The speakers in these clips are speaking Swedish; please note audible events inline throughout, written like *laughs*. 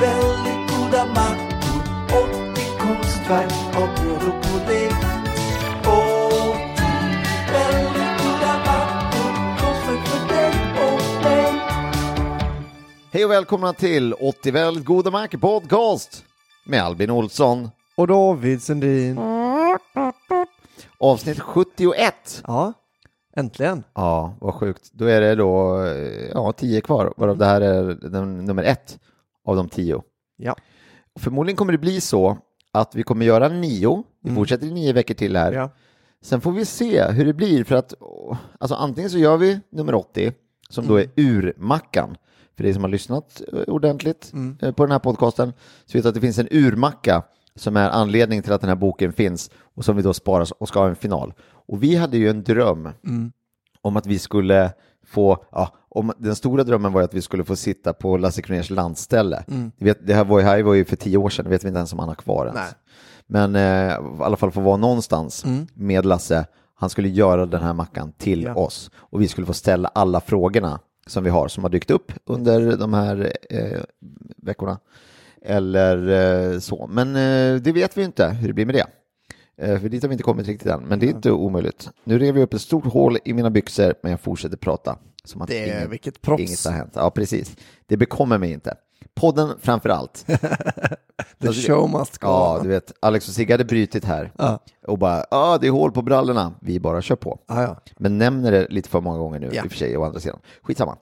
Väldigt goda mackor, 80 konstverk av bröd och pudding. 80 väldigt goda mackor, konstverk för dig och mig. Hej och välkomna till 80 väldigt goda Mac podcast med Albin Olsson. Och David Sundin. Avsnitt 71. Ja, äntligen. Ja, vad sjukt. Då är det då eh, ja, tio kvar, varav det här är den, nummer ett av de tio. Ja. Och förmodligen kommer det bli så att vi kommer göra nio. Vi fortsätter i nio veckor till här. Mm. Ja. Sen får vi se hur det blir för att alltså antingen så gör vi nummer 80 som Mm. då är urmackan. För dig som har lyssnat eh, ordentligt Mm. eh, på den här podcasten så vet du att det finns en urmacka som är anledningen till att den här boken finns och som vi då sparar och ska ha en final. Och vi hade ju en dröm Mm. om att vi skulle få, ja, om, den stora drömmen var att vi skulle få sitta på Lasse Kronérs landställe. Du Vet, det här var ju, här var ju för tio år sedan, det vet vi inte ens om han har kvar ens. Nej. Men eh, i alla fall få vara någonstans med Lasse. Han skulle göra den här mackan till Ja. oss och vi skulle få ställa alla frågorna som vi har som har dykt upp under de här eh, veckorna. Eller eh, så, men eh, det vet vi inte hur det blir med det. Eh, för dit har vi inte kommit riktigt än, men det är inte omöjligt. Nu rev jag upp ett stort hål i mina byxor, men jag fortsätter prata. Som att Det är- inget, vilket proffs. inget har hänt. Ja, precis. Det bekommer mig inte. Podden framför allt. *laughs* The show must go Ja, du vet, Alex och Sigge hade brytit här Ja. och bara, ja, det är hål på brallorna. Vi bara kör på. Ja, ja. Men nämner det lite för många gånger nu, Ja. i och för sig, å andra sidan. Skitsamma.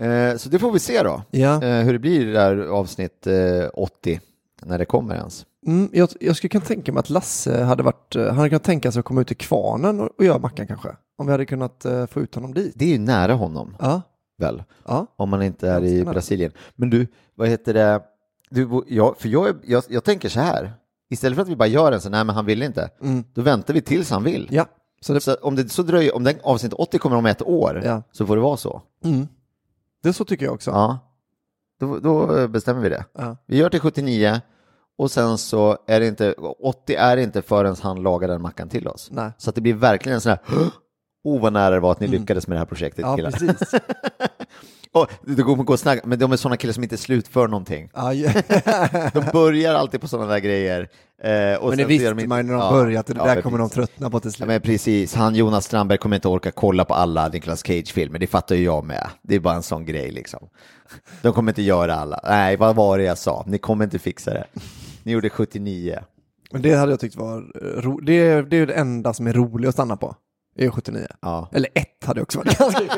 Eh, så det får vi se då, Ja. eh, hur det blir i det där avsnitt eh, 80, när det kommer ens. Mm, jag, jag skulle kunna tänka mig att Lasse hade varit, eh, han hade kunnat tänka sig att komma ut till kvarnen och, och göra mackan kanske. Om vi hade kunnat eh, få ut honom dit. Det är ju nära honom, Ja, väl? ja. Om man inte är i. Brasilien. Men du, vad heter det? Du, jag, för jag, är- jag, jag tänker så här, istället för att vi bara gör en så nej men han vill inte, då väntar vi tills han vill. Mm. Ja, så det, Så om det så dröjer, om den avsnitt 80 kommer om ett år, Ja. så får det vara så. mm. det så tycker jag också. Ja, då, då bestämmer vi det. Ja. Vi gör till 79 och sen så är det inte, 80 är inte förrän han lagar den mackan till oss. Nej. Så att det blir verkligen en sån här, "Åh, oh vad nära det var att ni lyckades med det här projektet Ja, killar. precis. *laughs* Och det går gå snabbt, men de är sådana killar som inte slutför någonting. Ja, ja. *laughs* De börjar alltid på sådana där grejer. eh, och Men det visste de inte- man ju när de Ja, började att det ja, där kommer de precis. tröttna på till Ja, slut. men precis, han Jonas Strandberg kommer inte orka kolla på alla Nicolas Cage-filmer, det fattar ju jag med. Det är bara en sån grej liksom. De kommer inte göra alla. Nej, vad var det jag sa? Ni kommer inte fixa det. Ni gjorde 79. Men det hade jag tyckt var eh, ro- det, är- det är det enda som är roligt att stanna på. Det är 79. Ja. Eller ett hade också varit ganska kul.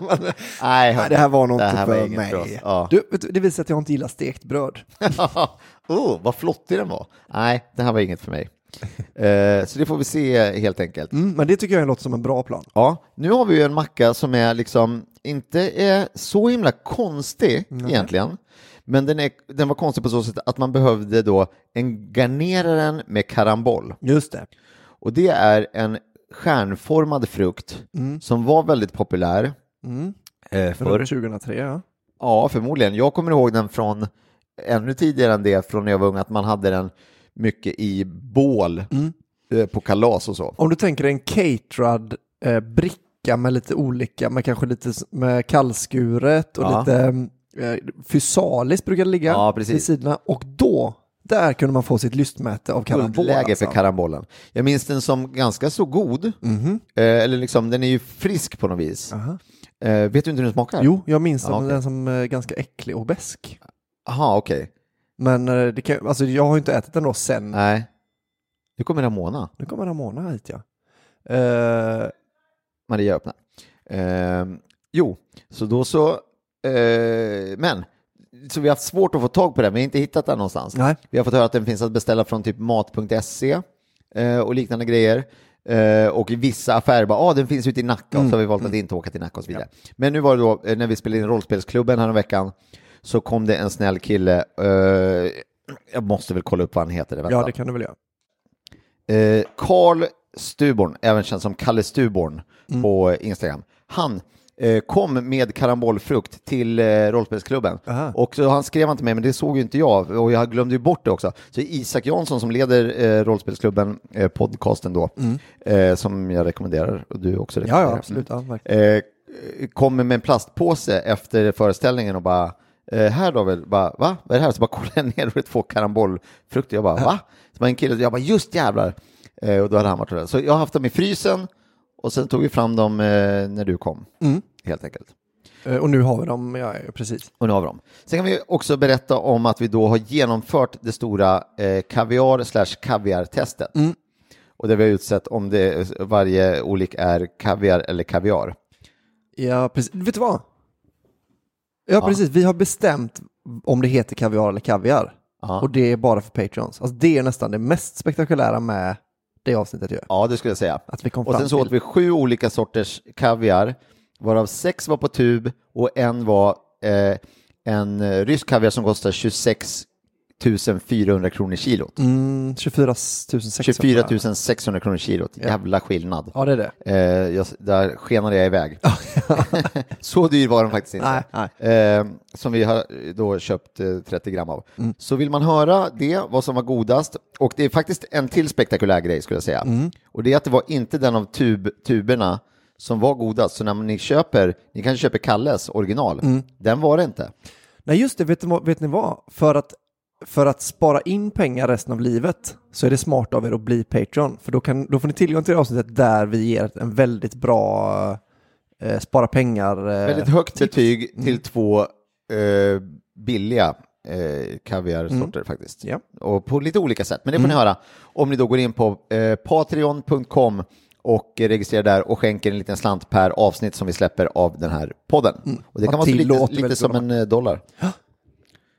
Men, Nej, Nej, det här var nog inte var för inget mig. Ja. Du, det visar att jag inte gillar stekt bröd. *laughs* oh, vad flottig den var. Nej, det här var inget för mig. Eh, så det får vi se helt enkelt. Mm, men det tycker jag låter som en bra plan. Ja, nu har vi ju en macka som är liksom inte är så himla konstig egentligen. Men den, är, den var konstig på så sätt att man behövde då en garnera den med karambol. Just det. Och det är en stjärnformad frukt Mm. som var väldigt populär Mm. eh, För förr. 2003, ja. Ja, förmodligen. Jag kommer ihåg den från ännu tidigare än det, från när jag var ung, att man hade den mycket i bål Mm. eh, på kalas och så. Om du tänker en caterad eh, bricka med lite olika, med kanske lite med kallskuret och Ja. lite eh, fysalis brukar det ligga Ja, precis. vid sidorna. Och då, där kunde man få sitt lystmäte av karambol. Guldläge alltså. för karambollen. Jag minns den som ganska så god, Mhm. eh, eller liksom, den är ju frisk på något vis. Aha. Eh, vet du inte hur den smakar? Jo, jag minns den, okej. den som eh, ganska äcklig och besk. Jaha, okej. Men eh, det kan, alltså, jag har ju inte ätit den då sen. Nej. Nu kommer Ramona. Nu kommer Ramona hit ja. Eh, Maria öppnar. Eh, jo, så då så, eh, men, så vi har haft svårt att få tag på den, vi har inte hittat den någonstans. nej, Vi har fått höra att den finns att beställa från typ mat.se eh, och liknande grejer. Eh, och i vissa affärer bara, ah, den finns ute i Nacka, och så har vi valt att inte åka till Nacka och så vidare. Men nu var det då, eh, när vi spelade in rollspelsklubben här veckan, så kom det en snäll kille, eh, jag måste väl kolla upp vad han heter, vänta. ja det kan du väl göra. Eh, Karl Stuborn, även känd som Kalle Stuborn Mm. på Instagram. Han eh, kom med karambollfrukt till eh, rollspelsklubben. Aha. Och så han skrev till mig, men det såg ju inte jag och jag glömde ju bort det också. Så Isak Jansson som leder eh, rollspelsklubben, eh, podcasten då, eh, som jag rekommenderar och du också Mm. Ja, rekommenderar. ja, absolut. Ja. Eh, kommer med en plastpåse efter föreställningen och bara Eh, här då väl, bara, va? Vad är det här? Så bara kollar jag ner och det är två karambollfrukter. Jag bara, va? Så var en kille, jag bara, just jävlar. Eh, och då hade han varit där. Så jag har haft dem i frysen och sen tog vi fram dem eh, när du kom, Mm. helt enkelt. Eh, Och nu har vi dem, ja, precis. Och nu har vi dem. Sen kan vi också berätta om att vi då har genomfört det stora eh, kaviar slash kaviar-testet. Mm. Och där vi har utsett om det, varje olik är kaviar eller kaviar. Ja, precis. Vet du vad? Ja, precis. Vi har bestämt om det heter kaviar eller kaviar. Ja. Och det är bara för Patreons. Alltså det är nästan det mest spektakulära med det avsnittet ju. Ja, det skulle jag säga. Att vi kom Och sen så till. åt vi sju olika sorters kaviar, varav sex var på tub och en var eh, en eh, rysk kaviar som kostar 26 400 kronor kilot. Mm, 24 600. 24 600 kronor kilot, jävla skillnad. Ja, det är det. Eh, jag, där skenade jag iväg. *laughs* så dyr var den faktiskt inte. Nej, nej. Eh, som vi har då köpt eh, 30 gram av. Så vill man höra det, vad som var godast, och det är faktiskt en till spektakulär grej skulle jag säga. Och det är att det var inte den av tub, tuberna som var godast. Så när ni köper, ni kanske köper Kalles original, den var det inte. Nej, just det. Vet, vet ni vad? För att, för att spara in pengar resten av livet så är det smart av er att bli Patreon. För då, kan, då får ni tillgång till det avsnittet där vi ger en väldigt bra eh, spara pengar. Eh, Väldigt högt betyg till två eh, billiga eh, kaviarsorter faktiskt. Ja. Och på lite olika sätt, men det får ni höra om ni då går in på eh, patreon.com och registrerar där och skänker en liten slant per avsnitt som vi släpper av den här podden. Och det kan vara lite, lite som en eh,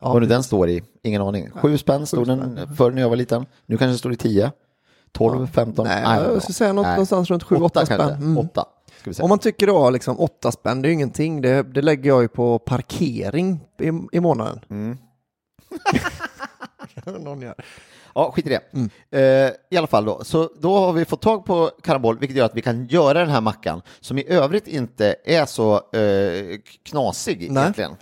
dollar. Vad nu den står i, ingen aning. Sju spänn stod den förr när jag var liten. Nu kanske det står i tio, 12, 15. Nej, don't jag skulle säga något Nej. någonstans runt 7-8 Åtta spänn. kanske. Mm. Åtta, säga. Om man tycker då liksom 8 spänn, det är ju ingenting. Det, det lägger jag ju på parkering i, i månaden. Mm. *laughs* Någon gör. Ja, skit i det. Mm. Eh, I alla fall då, så då har vi fått tag på karambol, vilket gör att vi kan göra den här mackan, som i övrigt inte är så eh, knasig Nej. Egentligen.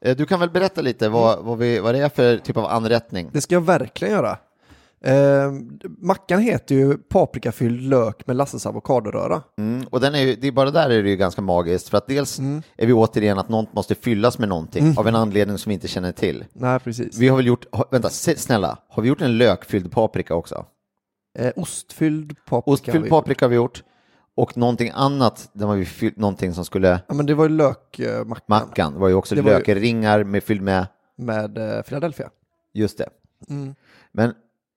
Eh, du kan väl berätta lite vad, vad, vi, vad det är för typ av anrättning? Det ska jag verkligen göra. Eh, mackan heter ju paprikafylld lök med Lasses avokadoröra. Mm, och den är ju, det är bara där är det ju ganska magiskt, för att dels Mm. är vi återigen att något måste fyllas med någonting av en anledning som vi inte känner till. Nej, precis. Vi har väl gjort, vänta, snälla, har vi gjort en lökfylld paprika också? Eh, ostfylld paprika. har Ostfylld vi- paprika har vi gjort, och någonting annat, där vi fyllt någonting som skulle Ja, men det var ju lökmackan Mackan var ju också Det lökringar med fylld med, med eh, Philadelphia. just det. Mm. Men,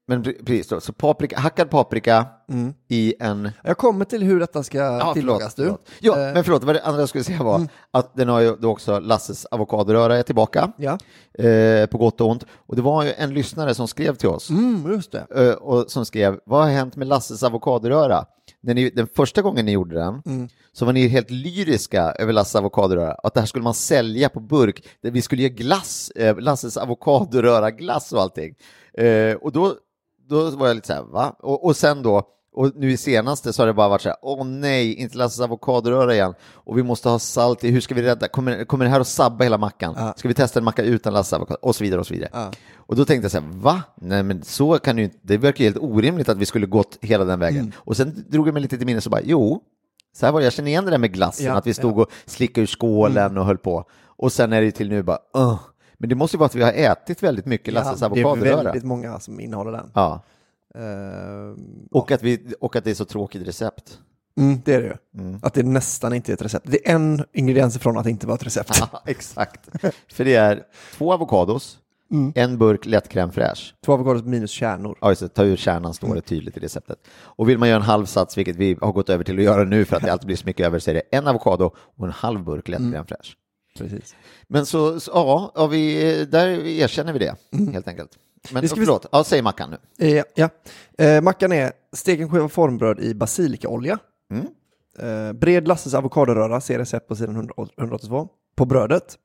men pre- precis då, så paprika, hackad paprika Mm. i en... Jag kommer till hur detta ska Ja, tillagas du. förlåt. Ja, Eh, men förlåt, vad det andra jag skulle säga var att den har ju då också Lasses avokadoröra är tillbaka, Ja, eh, på gott och ont. Och det var ju en lyssnare som skrev till oss, mm, just det. eh, och som skrev, vad har hänt med Lasses avokadoröra? När ni, den första gången ni gjorde den Mm. så var ni helt lyriska över Lasses avokadoröra, att det här skulle man sälja på burk, vi skulle ge glass, eh, Lasses avokadoröra glass och allting. Eh, och då, då var jag lite så här, va? Och, och sen då Och nu i senaste så har det bara varit så här, åh nej, inte Lasses avokadoröra igen. Och vi måste ha salt i, hur ska vi rädda, kommer, kommer det här att sabba hela mackan? Ska vi testa en macka utan Lasses avokado? Och så vidare och så vidare. Och då tänkte jag så här, va? Nej men så kan ju inte, det verkar ju helt orimligt att vi skulle gått hela den vägen. Mm. Och sen drog jag mig lite till minnes och bara, jo, så här var det, jag känner igen det där med glassen, Ja, att vi stod och slickade ur skålen och höll på. Och sen är det ju till nu bara, "Ugh." Men det måste ju vara att vi har ätit väldigt mycket Lasses det är avokadoröra. väldigt många som innehåller den. Ja, Eh, och att, vi, och att det är så tråkigt recept. mm, det är det ju. Mm. Att det nästan inte är ett recept. Det är en ingrediens ifrån att det inte var ett recept. *laughs* Ja, exakt. För det är två avokados, en burk lätt crème fraîche. Två avokados minus kärnor. Ja, just det, ta ur kärnan står det tydligt i receptet. Och vill man göra en halv sats, vilket vi har gått över till att göra nu för att det alltid blir så mycket över, så är det en avokado och en halv burk lätt crème fraîche. Precis. Men så, så ja, ja vi, där erkänner vi det helt enkelt. Men Det ska vi- förlåt, ja, säg Mackan nu. Eh, ja. Eh, mackan är stek en skiva formbröd i basilikaolja. Mm. Eh, bred Lasses avokadoröra, ser recept på sidan 100 182. På brödet.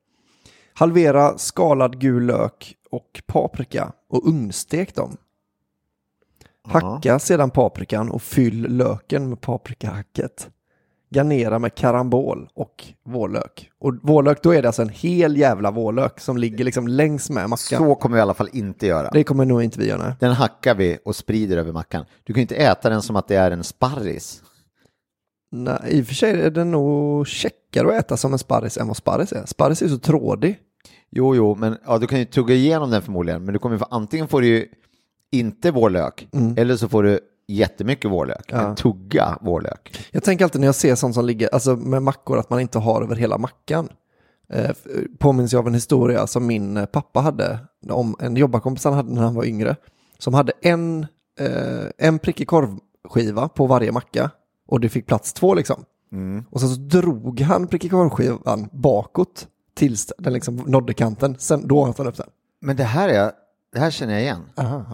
Halvera skalad gul lök och paprika och ugnstek dem. Hacka sedan paprikan och fyll löken med paprikahacket. Garnera med karambol och vårlök. Och vårlök, då är det alltså en hel jävla vårlök som ligger liksom längs med mackan. Så kommer vi i alla fall inte göra. Det kommer nog inte vi göra. nej. Den hackar vi och sprider över mackan. Du kan ju inte äta den som att det är en sparris. Nej, i och för sig är den nog checkare att äta som en sparris än vad sparris är. Sparris är så trådig. Jo, jo, men ja, du kan ju tugga igenom den förmodligen, men du kommer få, antingen får du ju inte vårlök, eller så får du jättemycket vårlök, Mm. Ja. men tugga vårlök. Jag tänker alltid när jag ser sånt som ligger, alltså med mackor, att man inte har över hela mackan. Eh, påminns jag av en historia som min eh, pappa hade, om en jobbarkompis han hade när han var yngre, som hade en, eh, en prickig korvskiva på varje macka och det fick plats två liksom. Och sen så drog han prickig korvskivan bakåt tills den liksom nådde kanten, sen då åt han upp den. Men det här, är, det här känner jag igen. Aha.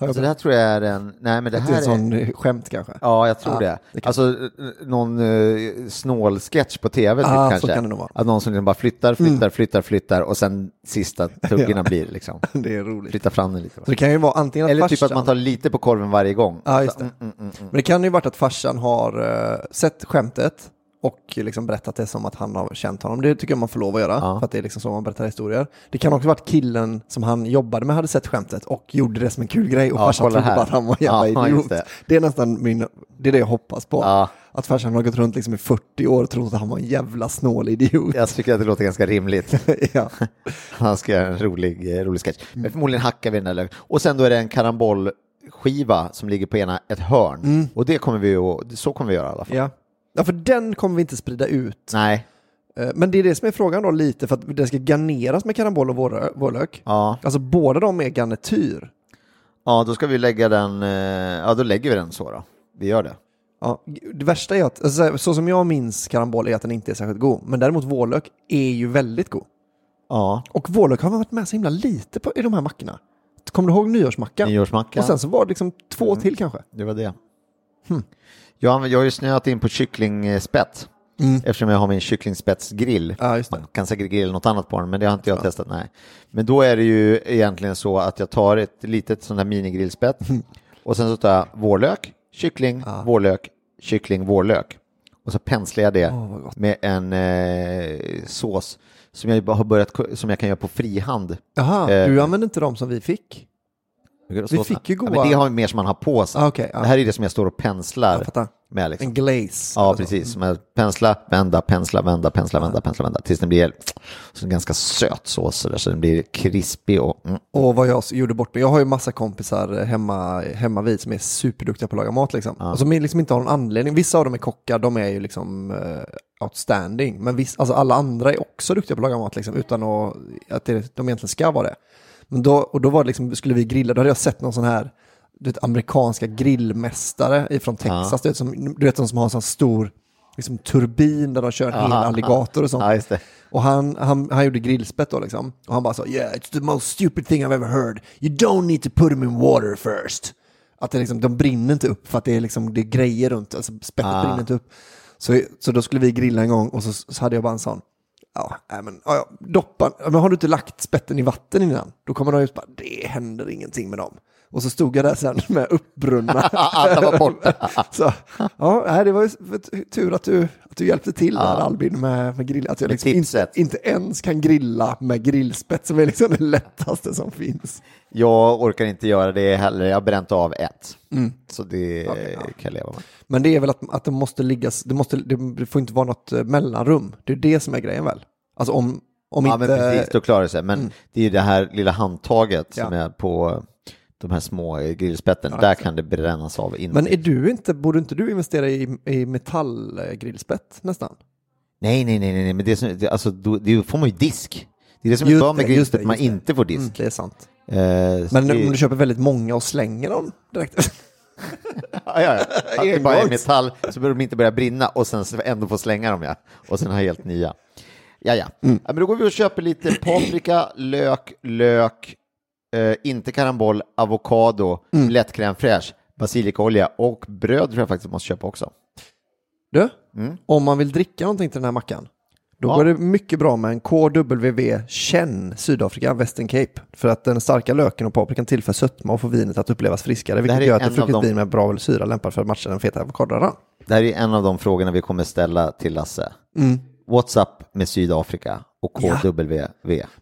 Ja. Alltså det här tror jag är en, nej men det är här ett är, sån eh, skämt kanske? ja jag tror Ja, det. det Alltså eh, någon uh, snålsketch på tv typ, Ja, så kanske. kan det. Att någon som liksom bara flyttar, flyttar, flyttar, flyttar och sen sista *laughs* tuggorna blir liksom. *laughs* Det är roligt. Flytta fram den lite. Så det kan ju vara antingen Eller farsan, typ att man tar lite på korven varje gång. Ja, just Så, det. mm, mm, mm. Men det kan ju varit att farsan har eh, sett skämtet och liksom berättat det som att han har känt honom. Det tycker jag man får lov att göra, Ja. för att det är liksom så man berättar historier. Det kan också varit killen som han jobbade med hade sett skämtet och gjorde det som en kul grej och Ja, farsan trodde bara att han var en jävla Ja, idiot. Det. det. är nästan min, det är det jag hoppas på. Ja. Att farsan har gått runt liksom i 40 år och trott att han var en jävla snål idiot. Jag tycker att det låter ganska rimligt. *laughs* ja. *laughs* Han ska göra en rolig, eh, rolig sketch. Mm. Men förmodligen hackar vi den där löken. Och sen då är det en karambollskiva som ligger på ena ett hörn. Och det kommer vi att, så kommer vi göra i alla fall. Ja. Ja, för den kommer vi inte sprida ut. Nej, Eh, Men det är det som är frågan då lite, för att det ska garneras med karamboll och vårlö- vårlök. ja. Alltså båda de är garnityr. ja, då ska vi lägga den, eh, ja då lägger vi den så då. Vi gör det. Ja, det värsta är att, alltså, så som jag minns karambol är att den inte är särskilt god. Men däremot vårlök är ju väldigt god. Ja, Och vårlök har varit med så himla lite på, i de här mackorna. Kommer du ihåg nyårsmackan? nyårsmacka. Och sen så var det liksom två till kanske. Det var det. Jag, jag har ju snöat in på kycklingspett. Eftersom jag har min kycklingspetsgrill. Ja, det. Man kan säkert grilla något annat på den, men det har inte jag testat. Nej. Men då är det ju egentligen så att jag tar ett litet sånt här minigrillspett och sen så tar jag vårlök, kyckling, vårlök, kyckling, vårlök. Och så penslar jag det gott. med en eh, sås som jag har börjat som jag kan göra på frihand. Jaha, Eh, du använde inte de som vi fick? Vi fick ju Ja, goda- men det har mer som man har på sig. Ah, okej, ja. Det här är det som jag står och penslar med. Liksom. En glaze. Ja, alltså. precis. Som pensla, vända, pensla, vända, pensla, vända, pensla, vända. Tills den blir så en ganska söt sås så, där, så den blir krispig och mm. Och vad jag gjorde bort mig. Jag har ju massa kompisar hemma, hemma vid som är superduktiga på att laga mat liksom. Och som liksom inte har någon anledning. Vissa av dem är kockar, de är ju liksom eh, outstanding. Men viss, alltså alla andra är också duktiga på att laga mat liksom, utan att, att det, de egentligen ska vara det. Men då, och då var det liksom, skulle vi grilla, då hade jag sett någon sån här du vet, amerikanska grillmästare ifrån Texas, du vet, som, du vet de som har en sån stor liksom, turbin där de kör en hel alligator och sånt. Ja. Och han, han, han gjorde grillspett då liksom. Och han bara sa yeah it's the most stupid thing I've ever heard. You don't need to put them in water first. Att det liksom, de brinner inte upp för att det är liksom, det är grejer runt, alltså spettet Ah. brinner inte upp. Så, så då skulle vi grilla en gång och så, så hade jag bara en sån. Ja, men, ja, ja, doppa, men har du inte lagt spetten i vatten innan? Då kommer de just bara, det händer ingenting med dem. Och så stod jag där sen med uppbrunna. *laughs* Alla var borta. *laughs* så, ja, det var ju tur att du, att du hjälpte till där Albin med, med grill. Att jag Med liksom inte, inte ens kan grilla med grillspett som är liksom det lättaste som finns. Jag orkar inte göra det heller. Jag har bränt av ett. Mm. Så det kan jag leva med. Men det är väl att, att det måste ligga, det, måste, det får inte vara något eh, mellanrum. Det är det som är grejen väl? Alltså om, om Ja, inte... men precis, då klarar det sig. Men det är det här lilla handtaget som Ja. är på de här små grillspetten. Där kan det brännas av in. Men är du inte, borde inte du investera i, i metallgrillspett nästan? Nej, nej, nej, nej, men det, som, det, alltså, då, det får man ju disk. Det är det som är Just bra med grillspett, man inte får disk. Mm, det är sant. Eh, Men det, om du köper väldigt många och slänger dem direkt. *laughs* *laughs* ja, ja, ja. Att det bara är metall så behöver de inte börja brinna och sen ändå få slänga dem, ja. Och sen ha helt nya. Ja, ja. Mm. ja men då går vi och köper lite paprika, lök, lök, eh, inte karambol, avokado, Mm. lätt crème fraîche, basilikaolja och bröd tror jag faktiskt måste köpa också. Du, Mm. om man vill dricka någonting till den här mackan, då Ja. går det mycket bra med en KWV Chen Sydafrika Western Cape. För att den starka löken och paprikan tillför sötma och får vinet att upplevas friskare, vilket gör att är fruktigt de- vin med bra syra lämpar för att matcha den feta avokadoröran. Det här är en av de frågorna vi kommer ställa till Lasse. Mm. What's up med Sydafrika och KWV?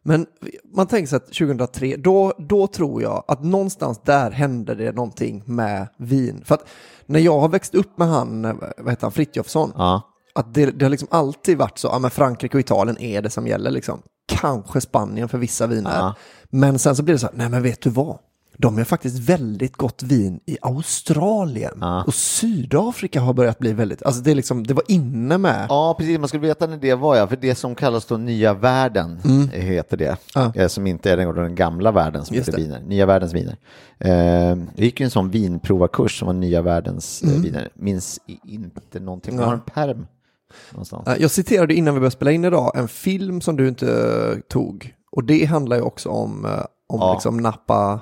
Men man tänker sig att 2003, då, då tror jag att någonstans där hände det någonting med vin. För att när jag har växt upp med han, eh, vad heter han, Frithiofsson, Ja. att det, det har liksom alltid varit så, ja men Frankrike och Italien är det som gäller liksom. Kanske Spanien för vissa viner. Ja. Men sen så blir det så här, nej men vet du vad? De är faktiskt väldigt gott vin i Australien. Ja. Och Sydafrika har börjat bli väldigt, alltså det är liksom, det var inne med. Ja, precis. Man skulle veta när det var, ja. För det som kallas då nya världen eh, heter det. Mm. Ja. Eh, Som inte är den, den gamla världen som Just heter det. viner. Nya världens viner. Eh, jag gick ju en sån vinprovarkurs som var nya världens eh, viner. Minns inte någonting. Jag har en perm någonstans. Jag citerade innan vi började spela in idag en film som du inte tog. Och det handlar ju också om, om Ja. liksom Napa,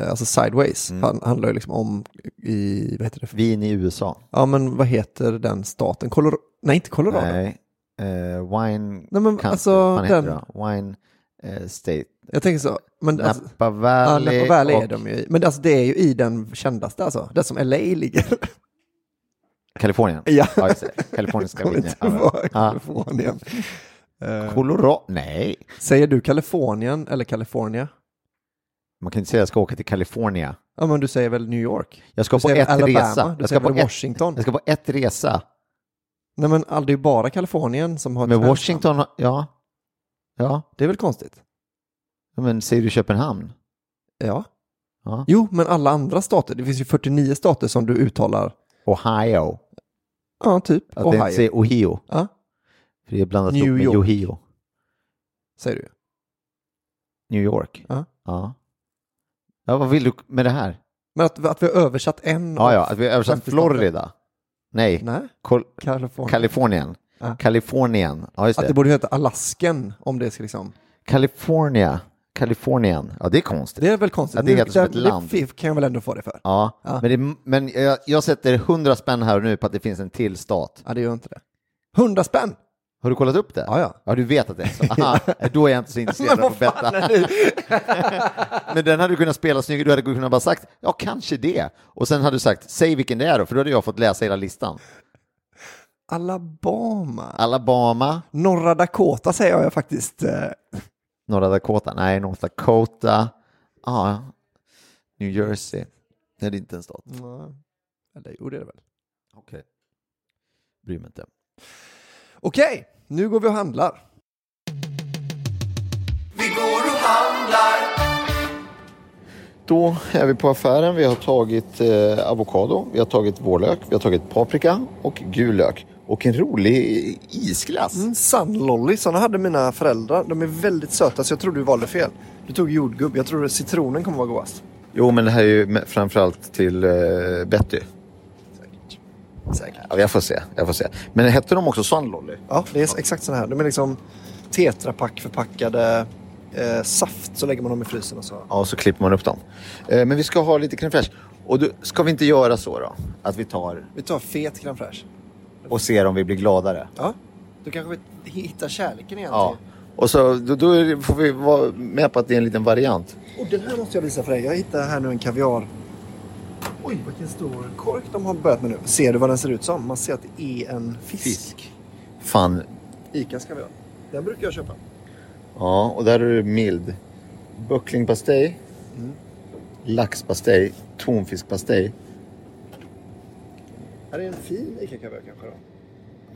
alltså Sideways. Mm. Han handlar ju liksom om i, vad heter det? Vin i USA. Ja men vad heter den staten? Colorado? Nej inte Colorado. Nej. Eh, wine Nej, men alltså, den-? Wine eh, state. Jag tänker så. Men alltså, Napa ja, Valley. Napa Valley är och de ju i. Men alltså det är ju i den kändaste alltså. Där som LA ligger. Kalifornien. *laughs* Ja. ja just det. Kaliforniska Ja. Kalifornien. Eh, Colorado? Nej. Säger du Kalifornien eller California? Man kan inte säga att jag ska åka till Kalifornien. Ja men du säger väl New York? Jag ska Du på ett Alabama? resa. Du Jag ska, på väl ett, Washington? jag ska på ett resa. Nej men det är bara Kalifornien som har Men. Washington, ja. Ja, Det är väl konstigt? men säger du Köpenhamn? Ja. Ja. Jo, men alla andra stater, det finns ju 49 stater som du uttalar, Ohio. ja typ, Att Ohio. inte säger Ohio. Ja, För det är blandat New ihop med York. Ohio. säger du. New York. Ja. Ja. Ja, vad vill du med det här? Men att, att vi har översatt en Ja, av ja, att vi har översatt 50 stater. Florida. Nej, Nej, Kol- Kalifornien. Kalifornien. Ja. Kalifornien. Ja, just Att det det. borde heta Alaskan om det ska liksom. California. Kalifornien. Ja, det är konstigt. Det är väl konstigt. Ja, det heter som ett land. Det kan jag väl ändå få det för. Ja, Ja. men, det, men jag, jag sätter hundra spänn här och nu på att det finns en till stat. Ja, det gör inte det. 100 spänn! Har du kollat upp det? Ja, ja. Ja, du vet att det är så. Aha, *laughs* då är jag inte så intresserad av att betta. *laughs* Men den hade du kunnat spela snyggt. Du hade kunnat bara sagt, ja, kanske det. Och sen hade du sagt, säg vilken det är då, för då hade jag fått läsa hela listan. Alabama. Alabama, Norra Dakota säger jag faktiskt. eh, norra Dakota, nej, North Dakota, ja, New Jersey. Det är inte en stat. ja. Eller jo, det är det väl. Okej. Bryr mig inte. Okej, nu går vi och handlar. Vi går och handlar. Då är vi på affären. Vi har tagit eh, avokado, vi har tagit vårlök, vi har tagit paprika och gul lök. Och en rolig isglass. Mm, Sunlolly, sådana hade mina föräldrar. De är väldigt söta så jag tror du valde fel. Du tog jordgubb, jag tror att citronen kommer vara godast. Jo, men det här är ju framförallt till eh, Betty. Säkert. Ja, jag får se, jag får se. Men hette de också Sunlolly? Ja, det är exakt sådana här. De är liksom tetrapack förpackade eh, saft så lägger man dem i frysen och så. Ja, och så klipper man upp dem. Eh, men vi ska ha lite crème fraîche. Och du, ska vi inte göra så då? Att vi tar Vi tar fet crème fraîche. och ser om vi blir gladare? Ja. Du kanske vill hitta kärleken igen Ja. Och så, då, då får vi vara med på att det är en liten variant. Och den här måste jag visa för dig. Jag hittade här nu en kaviar. Oj, vilken stor kork de har börjat med nu. Ser du vad den ser ut som? Man ser att det är en fisk. Fan. Icas kaviar. Den brukar jag köpa. Ja, och där är det mild. Böcklingpastej. Laxpastej. Tonfiskpastej. Är en fin Ica-kaviar kanske då.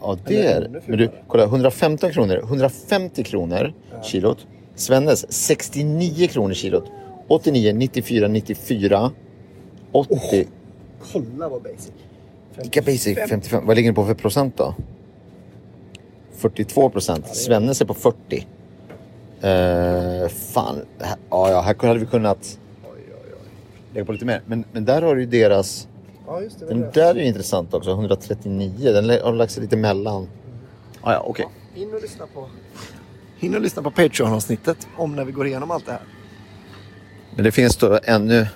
Ja, det är Men du, kolla. 115 kronor. 150 kronor kilot. Svennes 69 kronor kilot. 89, 94, 94. 80. Kolla vad basic. Ica Basic 55. Vad ligger den på för procent då? 42 procent. Svennes är på 40. Uh, fan. Här- Ja, ja, här hade vi kunnat lägga på lite mer. Men, men där har du ju deras... Ja, just det. Den där är ju intressant också. 139. Den har lagt sig lite mellan. Ja, ja, okej. In och lyssna på... In och lyssna på Patreon-avsnittet om när vi går igenom allt det här. Men det finns då ännu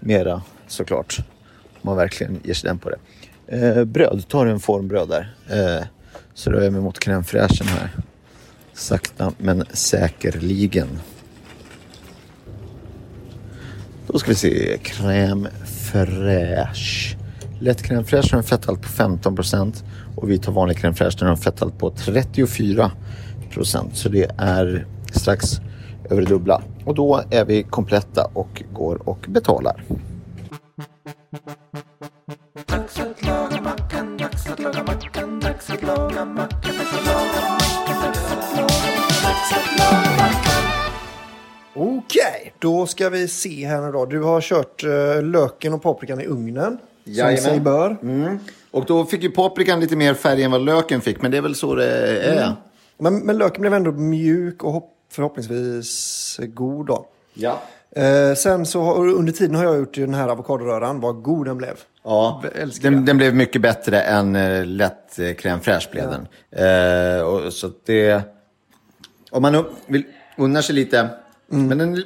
mera såklart. Om man verkligen ger sig den på det. Eh, bröd, tar du en formbröd där. Eh, så rör jag mig mot crème fraîchen här. Sakta men säkerligen. Då ska vi se. Crème fraîche. Lätt crème fraîche har en fetthalt på 15% och vi tar vanlig crème fraîche den har en fetthalt på 34 procent. Så det är strax över det dubbla. Och då är vi kompletta och går och betalar. Dags att laga mackan, dags att laga mackan, dags att laga mackan, dags att laga mackan, dags att laga mackan, dags att laga mackan. Okej, då ska vi se här nu då. Du har kört uh, löken och paprikan i ugnen. Jajamän. Som sig bör. Mm. Och då fick ju paprikan lite mer färg än vad löken fick, men det är väl så det är. Men, men löken blev ändå mjuk och hopp, förhoppningsvis god då. Ja. Eh, sen så har, under tiden har jag gjort den här avokadoröran. Vad god den blev. Ja, den, den blev mycket bättre än eh, lätt eh, crème fraîche blev den. Eh, och, så det... Om man vill unna sig lite... Men den...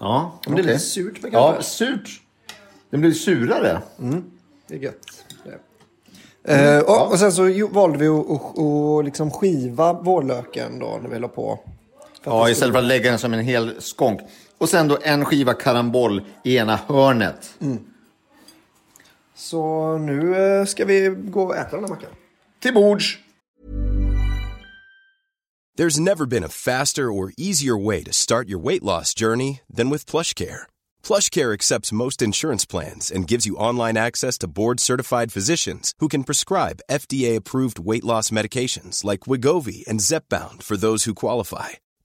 Ja, Men det är lite surt med Ja, surt. Den blir surare. Det är gött. Eh, och, och sen så valde vi att liksom skiva vårlöken då när vi la på. Ja, istället för att lägga den som en hel skånk. Och sen då en skiva karamboll i ena hörnet. Så nu eh, ska vi gå och äta den här mackan. Till bords! There's never been a faster or easier way to start your weight loss journey than with PlushCare. PlushCare accepts most insurance plans and gives you online access to board-certified physicians who can prescribe FDA-approved weight loss medications like Wigovi and Zepbound for those who qualify.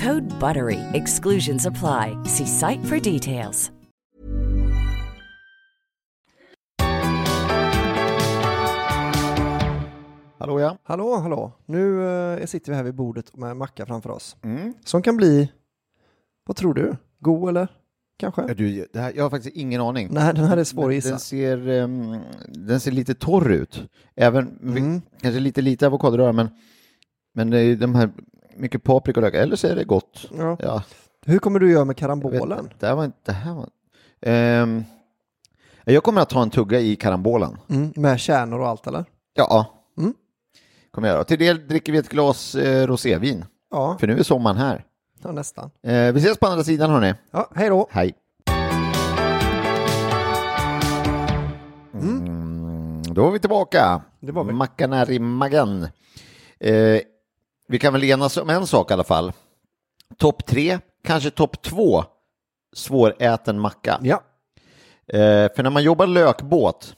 Code BUTTERY. Exclusions apply. See site for details. Hallå ja. Hallå, hallå. Nu eh, sitter vi här vid bordet med en macka framför oss. Mm. Som kan bli, vad tror du? God eller? Kanske? Ja, Du, det här, jag har faktiskt ingen aning. Nej, den här är svår att gissa. Den ser, ehm, den ser lite torr ut. Även, vi- Mm. kanske lite lite avokadoröra, men, men det är ju de här, mycket paprika och lök. Eller så är det gott. Ja. Ja, Hur kommer du göra med vet karambolen? inte. Det här var inte, det här var... Ehm, jag kommer att ta en tugga i karambolen. Mm, med kärnor och allt eller? Ja. Mm. Kommer jag göra. Till det dricker vi ett glas eh, rosévin. Ja, För nu är sommaren här. ja nästan. Eh, vi ses på andra sidan hörni. Ja, hej då. Hej. Mm, då är vi tillbaka. Det var vi. Mackan är i magen. Eh, vi kan väl enas om en sak i alla fall. Topp tre, kanske topp två svåräten macka. Ja, Eh, för när man jobbar lökbåt,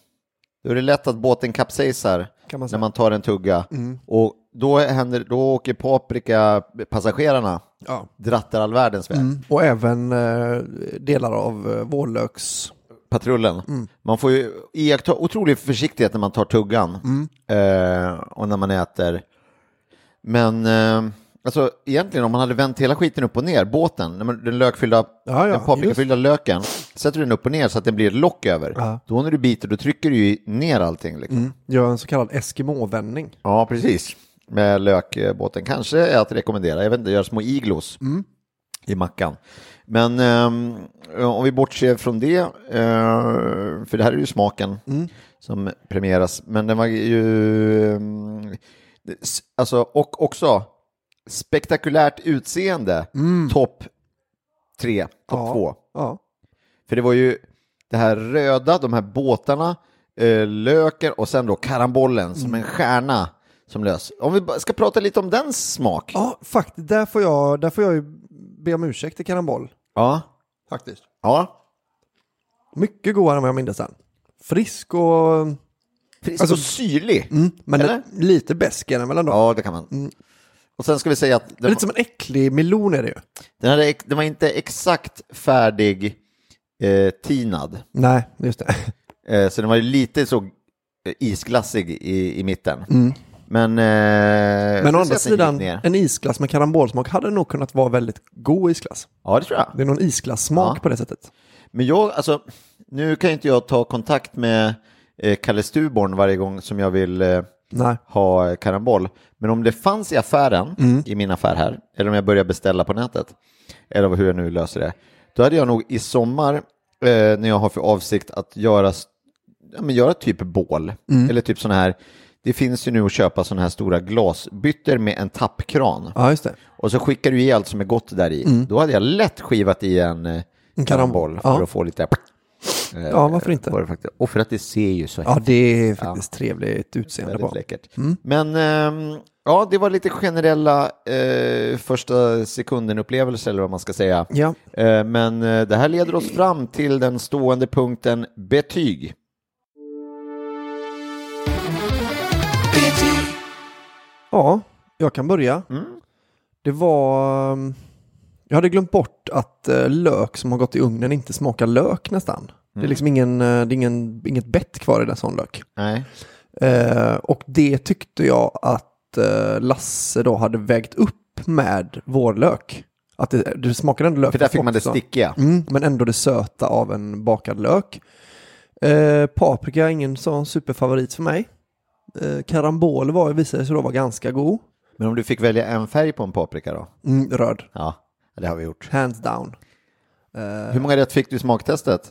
då är det lätt att båten kapsejsar man när man tar en tugga. Och då, händer, då åker paprikapassagerarna ja. drattar all världens väg. Och även eh, delar av eh, vårlöks... patrullen. Man får ju iaktta otrolig försiktighet när man tar tuggan eh, och när man äter. Men eh, alltså, egentligen om man hade vänt hela skiten upp och ner, båten, den lökfyllda, Ja, ja, den paprikafyllda löken, sätter du den upp och ner så att den blir ett lock över. Ja. Då när du biter, då trycker du ju ner allting. Liksom. Gör en så kallad Eskimo-vändning. Ja, precis. Med lökbåten. Kanske är att rekommendera. Jag vet inte, göra små iglos i mackan. Men ehm, om vi bortser från det, eh, för det här är ju smaken som premieras, men den var ju, ehm, alltså, och också spektakulärt utseende, topp tre, topp Ja. två. Ja. För det var ju det här röda, de här båtarna, eh, löken och sen då karambollen som en stjärna som lös. Om vi ska prata lite om den smak. Ja, faktiskt. Där får jag, där får jag ju be om ursäkt till Karamboll. Ja. Faktiskt. Ja. Mycket godare än vad jag minns den. Frisk och... Frisk Alltså- och syrlig. Men Eller? lite besk är den väl ändå? Ja, det kan man. Och sen ska vi säga att Det är den, Lite som en äcklig melon är det ju. den, hade, den var inte exakt färdig eh, tinad. Nej, just det. *laughs* Eh, så den var ju lite så eh, isglassig i, i mitten. Men, eh, Men å andra sidan, en isglass med karambolsmak hade nog kunnat vara väldigt god isglass. Ja, det tror jag. Det är någon isglass-smak Ja. på det sättet. Men jag, alltså, nu kan inte jag ta kontakt med eh, Kalle Stuborn varje gång som jag vill eh, ha eh, karambol. Men om det fanns i affären, i min affär här, eller om jag börjar beställa på nätet, eller hur jag nu löser det, då hade jag nog i sommar, eh, när jag har för avsikt att göra, ja, men göra typ bål, eller typ sådana här, det finns ju nu att köpa sådana här stora glasbytter med en tappkran. Ja, just det. Och så skickar du i allt som är gott där i. Då hade jag lätt skivat i en, eh, En karambol karambol, för ja. att få lite... eh, Ja, varför inte? på det faktiskt. Och för att det ser ju så Ja, det är faktiskt trevligt utseende på. läckert. Men ehm, ja, det var lite generella eh, första sekunden-upplevelser eller vad man ska säga. Ja, Eh, men det här leder oss fram till den stående punkten betyg. ja jag kan börja. Mm. Det var... um, Jag hade glömt bort att lök som har gått i ugnen inte smakar lök nästan. Det Mm. är liksom ingen, eh, det är ingen, inget bett kvar i den sån lök. Nej. Eh, och det tyckte jag att eh, Lasse då hade vägt upp med vårlök. Att det, det smakade ändå lök. För där fick man det också. stickiga. Mm, men ändå det söta av en bakad lök. Eh, paprika ingen sån superfavorit för mig. Eh, karambol var, visade sig då vara ganska god. Men om du fick välja en färg på en paprika då? Mm, röd, Ja, det har vi gjort. hands down. Eh, Hur många rätt fick du i smaktestet?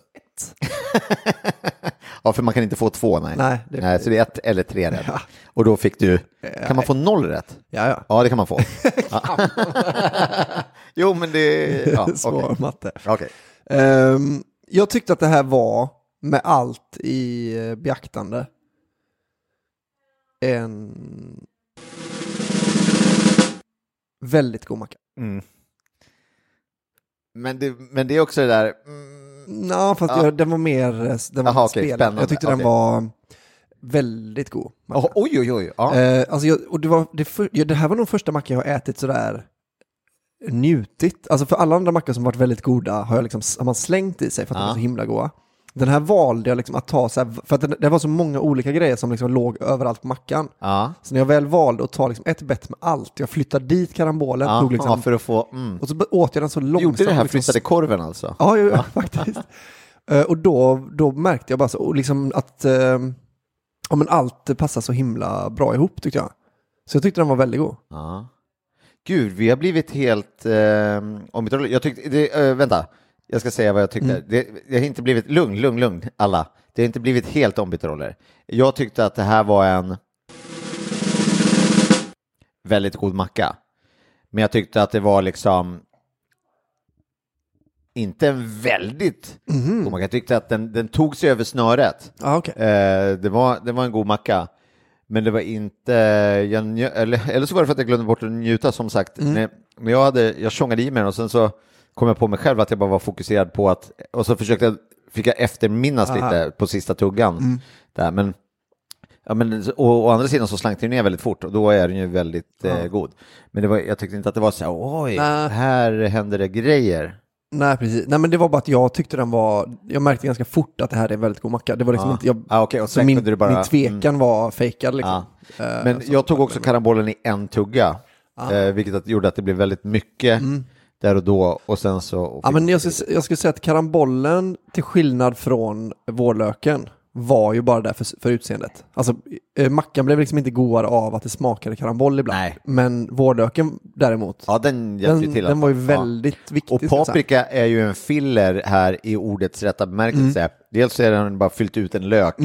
*laughs* ja, för man kan inte få två, nej. Nej, det- nej så det är ett eller tre rätt. Ja. Och då fick du, kan man få noll rätt? ja, ja. Ja, det kan man få. *laughs* *laughs* Jo, men det... Ja, Svår okej. matte. Okej. Ehm, jag tyckte att det här var, med allt i eh, beaktande, en väldigt god macka. Mm. Men, det, men det är också det där... Ja, fast Ja. jag, den var mer den var okej, spelad. spännande, Jag tyckte den var väldigt god. oh, oj, oj, oj. Ja. Eh, alltså jag, och det, var, det, för, ja, det här var nog första mackan jag har ätit sådär njutit. Alltså för alla andra mackor som varit väldigt goda har, jag liksom, har man slängt i sig för att de Ja. är så himla goda. Den här valde jag liksom att ta så här, för att det, det var så många olika grejer som liksom låg överallt på mackan. ja. Så när jag väl valde att ta liksom ett bett med allt, jag flyttade dit karambolen, ja. tog liksom, ja, för att få... Mm. och så åt jag den så Du långsamt. gjorde det här, liksom, flyttade korven alltså? Ja, jo, *laughs* faktiskt. Eh, och då, då märkte jag bara så, liksom att uh, ja, men allt passar så himla bra ihop tyckte jag. Så jag tyckte den var väldigt god. Ja. Gud, vi har blivit helt eh, ombytta Jag tyckte, det, eh, vänta, jag ska säga vad jag tyckte. Det, det har inte blivit, lugn, lugn, lugn, alla. Det har inte blivit helt ombytta roller. Jag tyckte att det här var en väldigt god macka. Men jag tyckte att det var liksom inte en väldigt god macka. Jag tyckte att den, den tog sig över snöret. Ja, okej. Eh, det, var, det var en god macka. Men det var inte, jag eller, eller så var det för att jag glömde bort att njuta som sagt. När, när jag, hade, jag tjongade i mig den och sen så kom jag på mig själv att jag bara var fokuserad på att, och så försökte jag, fick jag efterminnas Aha. lite på sista tuggan. Där, men, ja, men, och, å andra sidan så slank den ner väldigt fort och då är den ju väldigt eh, god. Men det var, jag tyckte inte att det var så här, oj, Nej. här händer det grejer. Nej, precis. Nej, men det var bara att jag tyckte den var, jag märkte ganska fort att det här är en väldigt god macka. Det var liksom Ja. inte, jag, Ja, okej, och så min, du bara- min tvekan var fejkad liksom. Ja. Eh, Men så- jag tog också karambollen i en tugga, eh, vilket att, gjorde att det blev väldigt mycket där och då och sen så... Ja, men jag skulle, jag skulle säga att karambollen, till skillnad från vårlöken, var ju bara där för, för utseendet. Alltså, eh, mackan blev liksom inte godare av att det smakade karamboll ibland. Nej. Men vårlöken däremot, Ja, den hjälpte den, till. den var ju Ja. väldigt viktig. Och paprika är ju en filler här i ordets rätta bemärkelse. Mm. Dels är den bara fyllt ut en lök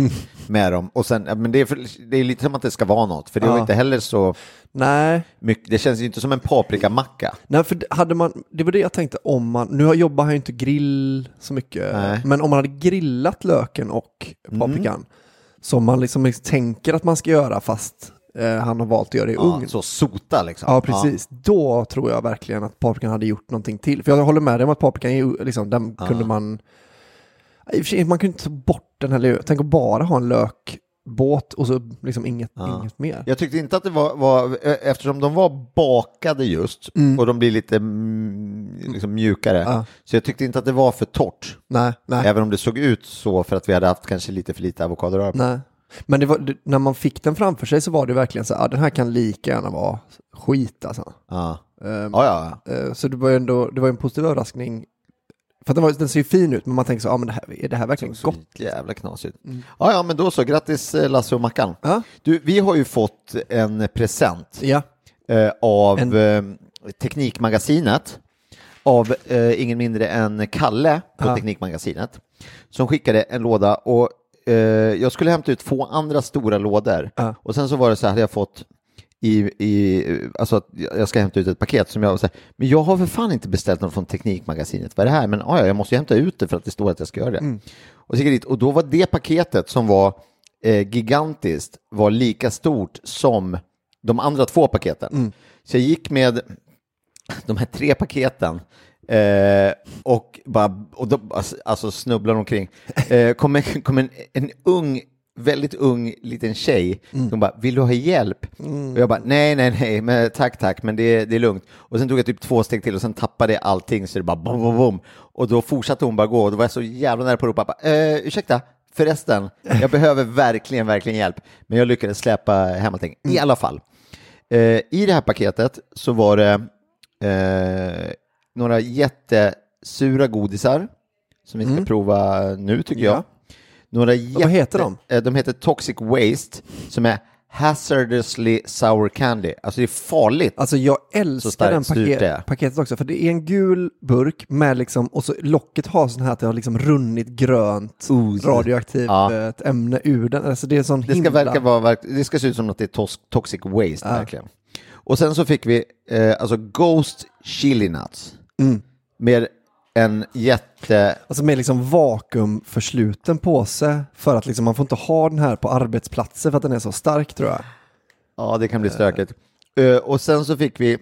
med dem och sen, ja, men det är, för, det är lite som att det ska vara något, för det var Ja. inte heller så Nej, mycket, det känns ju inte som en paprikamacka. Nej, för hade man, det var det jag tänkte om man, nu jobbar han ju inte grill så mycket, Nej. men om man hade grillat löken och paprikan, som man liksom, tänker att man ska göra fast eh, han har valt att göra det i Ja, ugn. så sota liksom. Ja, precis. Då tror jag verkligen att paprikan hade gjort någonting till. För jag håller med dig om att paprikan, liksom, den kunde man... I och för sig, man kunde inte ta bort den heller. Tänk att bara ha en lökbåt och så liksom inget, Ja. inget mer. Jag tyckte inte att det var, var eftersom de var bakade just och de blir lite mm, liksom mjukare, Ja. så jag tyckte inte att det var för torrt. Nej, nej. Även om det såg ut så för att vi hade haft kanske lite för lite avokadorör på. Nej. Men var, när man fick den framför sig så var det verkligen så ah, den här kan lika gärna vara skit alltså. Ja. Ehm, Ja, ja, ja. eh, så det var ju ändå, det var en positiv överraskning. För att den, var, den ser ju fin ut, men man tänker så, ah, men det här, är det här verkligen Så gott? jävla knasigt. Ja, ja, men då så. Grattis eh, Lasse och Mackan. Ja. Du, vi har ju fått en present Ja. eh, av En- eh, Teknikmagasinet av eh, ingen mindre än Kalle på Ja. Teknikmagasinet som skickade en låda och eh, jag skulle hämta ut två andra stora lådor Ja. och sen så var det så här, hade jag fått i, i, alltså att jag ska hämta ut ett paket som jag så här, men jag har för fan inte beställt något från Teknikmagasinet, vad är det här? Men ja, ja, jag måste ju hämta ut det för att det står att jag ska göra det. Och så dit och då var det paketet som var eh, gigantiskt, var lika stort som de andra två paketen. Så jag gick med de här tre paketen eh, och bara och då, alltså, alltså snubblar omkring. Eh, kom en, kom en, en ung, väldigt ung liten tjej som bara, vill du ha hjälp? Och jag bara, nej, nej, nej, men, tack, tack, men det, det är lugnt. Och sen tog jag typ två steg till och sen tappade jag allting så det bara bom, bom, bom. Och då fortsatte hon bara gå och då var jag så jävla nära på att ropa, bara, eh, ursäkta, förresten, *laughs* jag behöver verkligen, verkligen hjälp. Men jag lyckades släpa hem allting. I alla fall. Eh, I det här paketet så var det eh, några jättesura godisar som vi ska prova nu tycker jag. Ja. Några vad heter de? eh, De heter Toxic Waste som är hazardously sour candy. Alltså det är farligt. Alltså jag älskar den paket, paketet också, för det är en gul burk med liksom, och så locket har sån här att det har liksom runnit grönt Ooh. radioaktivt Ja. eh, ämne ur den. Alltså det är sån Det ska, himla... verka vara, det ska se ut som att det är tos- toxic waste, verkligen. Och sen så fick vi eh, alltså Ghost Chili Nuts Mm. med en jätte... Alltså med liksom vakuumförsluten påse för att liksom man får inte ha den här på arbetsplatser för att den är så stark tror jag. Ja, det kan bli stökigt. Eh, och sen så fick vi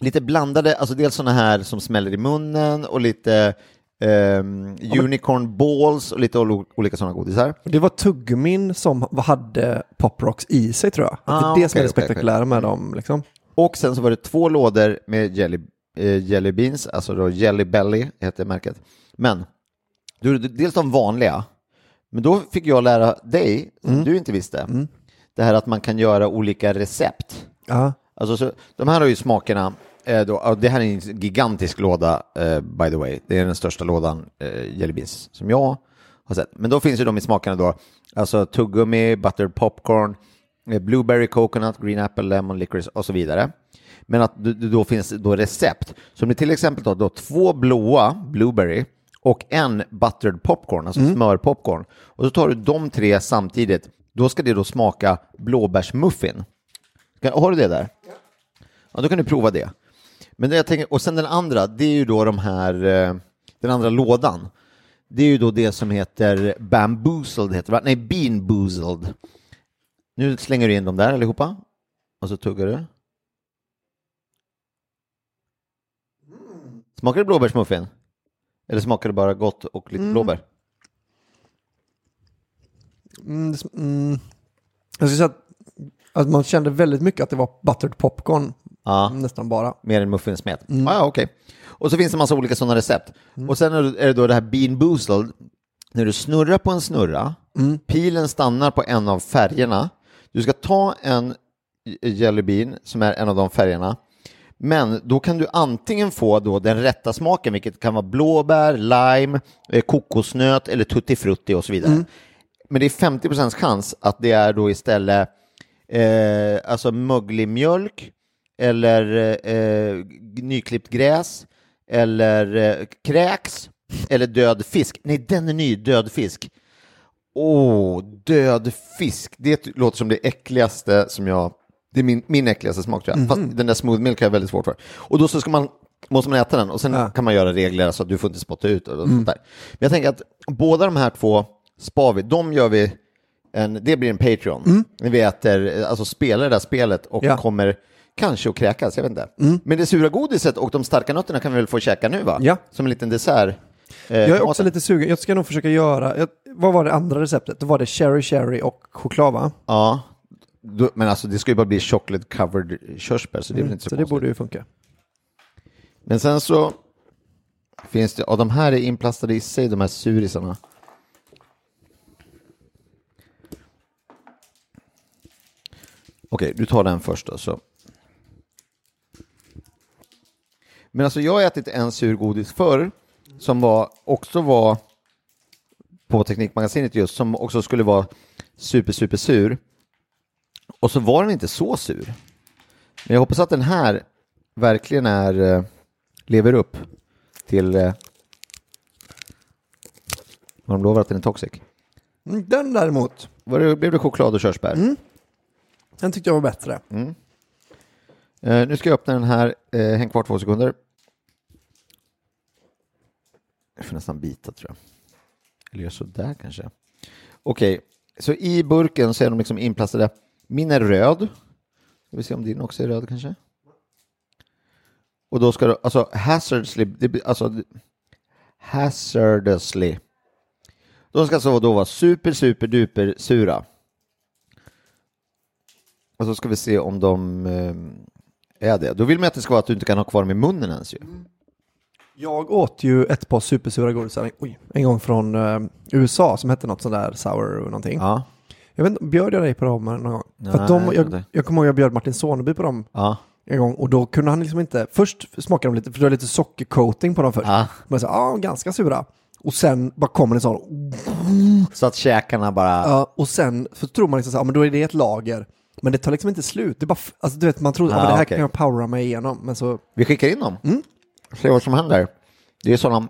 lite blandade, alltså dels sådana här som smäller i munnen och lite ehm, unicorn balls och lite ol- olika sådana godisar. Det var tuggummin som hade Pop Rocks i sig tror jag. Ah, det är det som är det spektakulära med dem. Liksom. Och sen så var det två lådor med jelly, jelly beans, alltså då Jelly Belly heter märket. Men, du, dels de vanliga, men då fick jag lära dig, som du inte visste, det här att man kan göra olika recept. Ja. Alltså, så, de här har ju smakerna, eh, då, det här är en gigantisk låda eh, by the way, det är den största lådan eh, jelly beans som jag har sett. Men då finns ju de i smakerna då, alltså tuggummi, buttered popcorn, eh, blueberry coconut, green apple, lemon licorice och så vidare. Men att det då finns då recept, som det till exempel då, då två blåa blueberry och en buttered popcorn, alltså smörpopcorn. Och så tar du de tre samtidigt, då ska det då smaka blåbärsmuffin. Har du det där? Ja, då kan du prova det. Men det jag tänker, och sen den andra, det är ju då de här, eh, den andra lådan. Det är ju då det som heter bamboozled, heter det, nej beanboozled. Nu slänger du in dem där allihopa och så tuggar du. Smakar det blåbärsmuffin? Eller smakar det bara gott och lite blåbär? Mm, det sm- mm. Jag skulle säga att, att man kände väldigt mycket att det var buttered popcorn. Ja. Nästan bara. Mer än muffinsmet. Ah, ja, okej. Och så finns det en massa olika sådana recept. Och sen är det- är det då det här bean boozled. När du snurrar på en snurra, pilen stannar på en av färgerna. Du ska ta en jelly bean som är en av de färgerna. Men då kan du antingen få då den rätta smaken, vilket kan vara blåbär, lime, eh, kokosnöt eller tutti frutti och så vidare. Men det är 50% chans att det är då istället eh, alltså möglig mjölk eller eh, nyklippt gräs eller eh, kräks eller död fisk. Nej, den är ny, död fisk. Åh, död fisk. Det låter som det äckligaste som jag... Det är min, min äckligaste smak tror jag. Fast den där smooth milk har jag väldigt svårt för. Och då så ska man, måste man äta den och sen Ja. kan man göra regler så att du får inte spotta ut och sånt där. Men jag tänker att båda de här två spar vi, de gör vi en, det blir en Patreon. När vi äter, alltså spelar det där spelet och Ja. kommer kanske att kräkas, jag vet inte. Men det sura godiset och de starka nötterna kan vi väl få käka nu va? Ja. Som en liten dessert. eh, Jag är också lite sugen. Jag ska nog försöka göra, jag, vad var det andra receptet? Då var det cherry cherry och choklad va? Ja, då, men alltså det ska ju bara bli chocolate covered körsbär så det är väl inte så, Så det borde ju funka. Men sen så finns det, och de här är inplastade i sig, de här surisarna. Okej, du tar den först då. Så. Men alltså jag har ätit en surgodis förr som var, också var på Teknikmagasinet just, som också skulle vara super, super sur. Och så var den inte så sur. Men jag hoppas att den här verkligen är, eh, lever upp till eh, vad de lovar att den är toxic. Mm, Den däremot, Var det, blev det choklad och körsbär? den tyckte jag var bättre. Eh, nu ska jag öppna den här, eh, häng kvar två sekunder. Jag får nästan bita tror jag. Eller gör sådär kanske. Okej, så i burken så är de liksom inplastade. Min är röd. Ska vi se om din också är röd kanske? Och då ska du, alltså hazardously, det, alltså hazardously. De ska alltså då vara super, super, duper sura. Och så ska vi se om de eh, är det. Då vill man att det ska vara att du inte kan ha kvar dem i munnen ens ju. Jag åt ju ett par supersura godisar oj, en gång från eh, USA som hette något sådär sour någonting. Ja. Jag vet inte, bjöd jag dig på dem någon gång? Nej, För att de, jag jag, kommer ihåg jag bjöd Martin Soneby på dem Ja. en gång och då kunde han liksom inte, först smakade de lite, för det var lite sockercoating på dem först. Ja. Men så, ja, ganska sura. Och sen bara kommer det sån, Så att käkarna bara... ja, och sen så tror man liksom så här, ja, men då är det ett lager. Men det tar liksom inte slut. Det är bara, alltså du vet, man tror, ja, Ah, men det här okej. kan jag powera mig igenom. Men så, Vi skickar in dem. Se vad som händer. Det är sådana...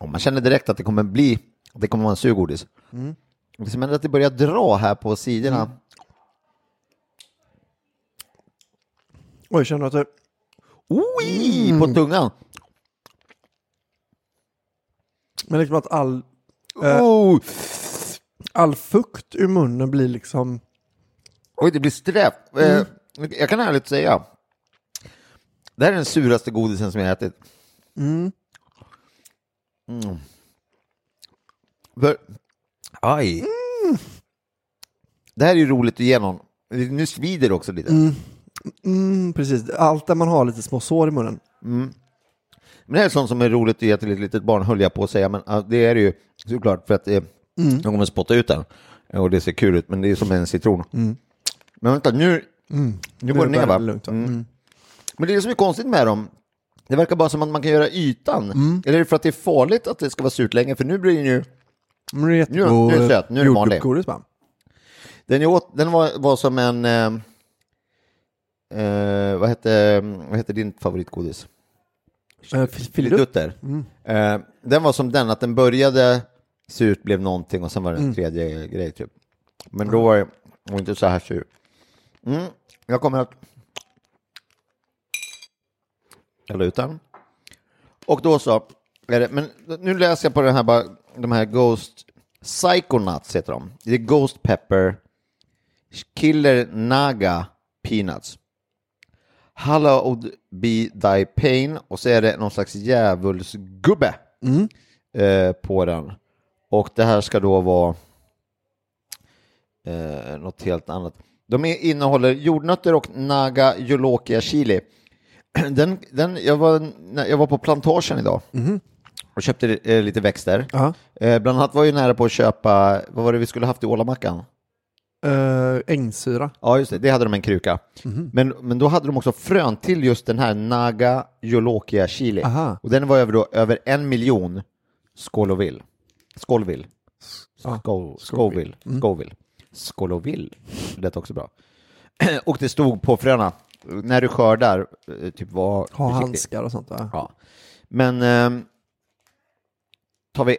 om man känner direkt att det kommer bli... att Det kommer vara en surgodis. Det som händer är att det börjar dra här på sidorna. oj, känner du att det, Oj, på tungan. men liksom att all, eh, Oh. all fukt ur munnen blir liksom, Oj, det blir strävt. Eh, jag kan ärligt säga. Det här är den suraste godisen som jag ätit. Mm. För, aj. Det här är ju roligt att ge någon. Nu svider det också lite. mm, precis, allt där man har lite små sår i munnen. Men det här är sånt som är roligt att ge till ett litet barn, höll jag på att säga. Men det är det ju såklart för att eh, de kommer spotta ut den. Och det ser kul ut, men det är som en citron. Men vänta, nu, nu går det Nu ner va? lugnt, va? Mm. Men det är det som är konstigt med dem. Det verkar bara som att man kan göra ytan. Eller är det för att det är farligt att det ska vara surt länge? För nu blir den ju... Men det är Nu- nu är det söt, nu är det vanlig. jordgubbsgodis va? Den, jag åt, den var, var som en... Eh, eh, vad, hette, vad hette din favoritgodis? Eh, fi- Filidutt. Filidutter. Eh, den var som den, att den började surt, blev någonting och sen var det en tredje grej typ. Men då var det var inte så här sur. Mm. Jag kommer att... hälla ut den. Och då så, är det, men nu läser jag på den här, bara, de här Ghost Psychonauts heter de. Det är Ghost Pepper Killer Naga Peanuts. Hallowed be thy pain och så är det någon slags djävulsgubbe eh, på den. Och det här ska då vara eh, något helt annat. De innehåller jordnötter och Naga Jolokia chili. *clears throat* Den, den, jag, var, jag var på plantagen idag och köpte eh, lite växter. Ja. Eh, bland annat var jag ju nära på att köpa, vad var det vi skulle haft i ålamackan? Uh, ängsyra. Ja, just det, det hade de en kruka. Mhm. Men, men då hade de också frön till just den här Naga Jolokia chili. Aha. Och den var över, då, över en miljon. Scoville. Ja, Sco- Scoville. Mm. Scoville. Det också bra. *clears throat* och det stod på fröna, när du skördar, eh, typ var Ha försiktig. handskar och sånt. Va? Ja. Men ehm, tar vi,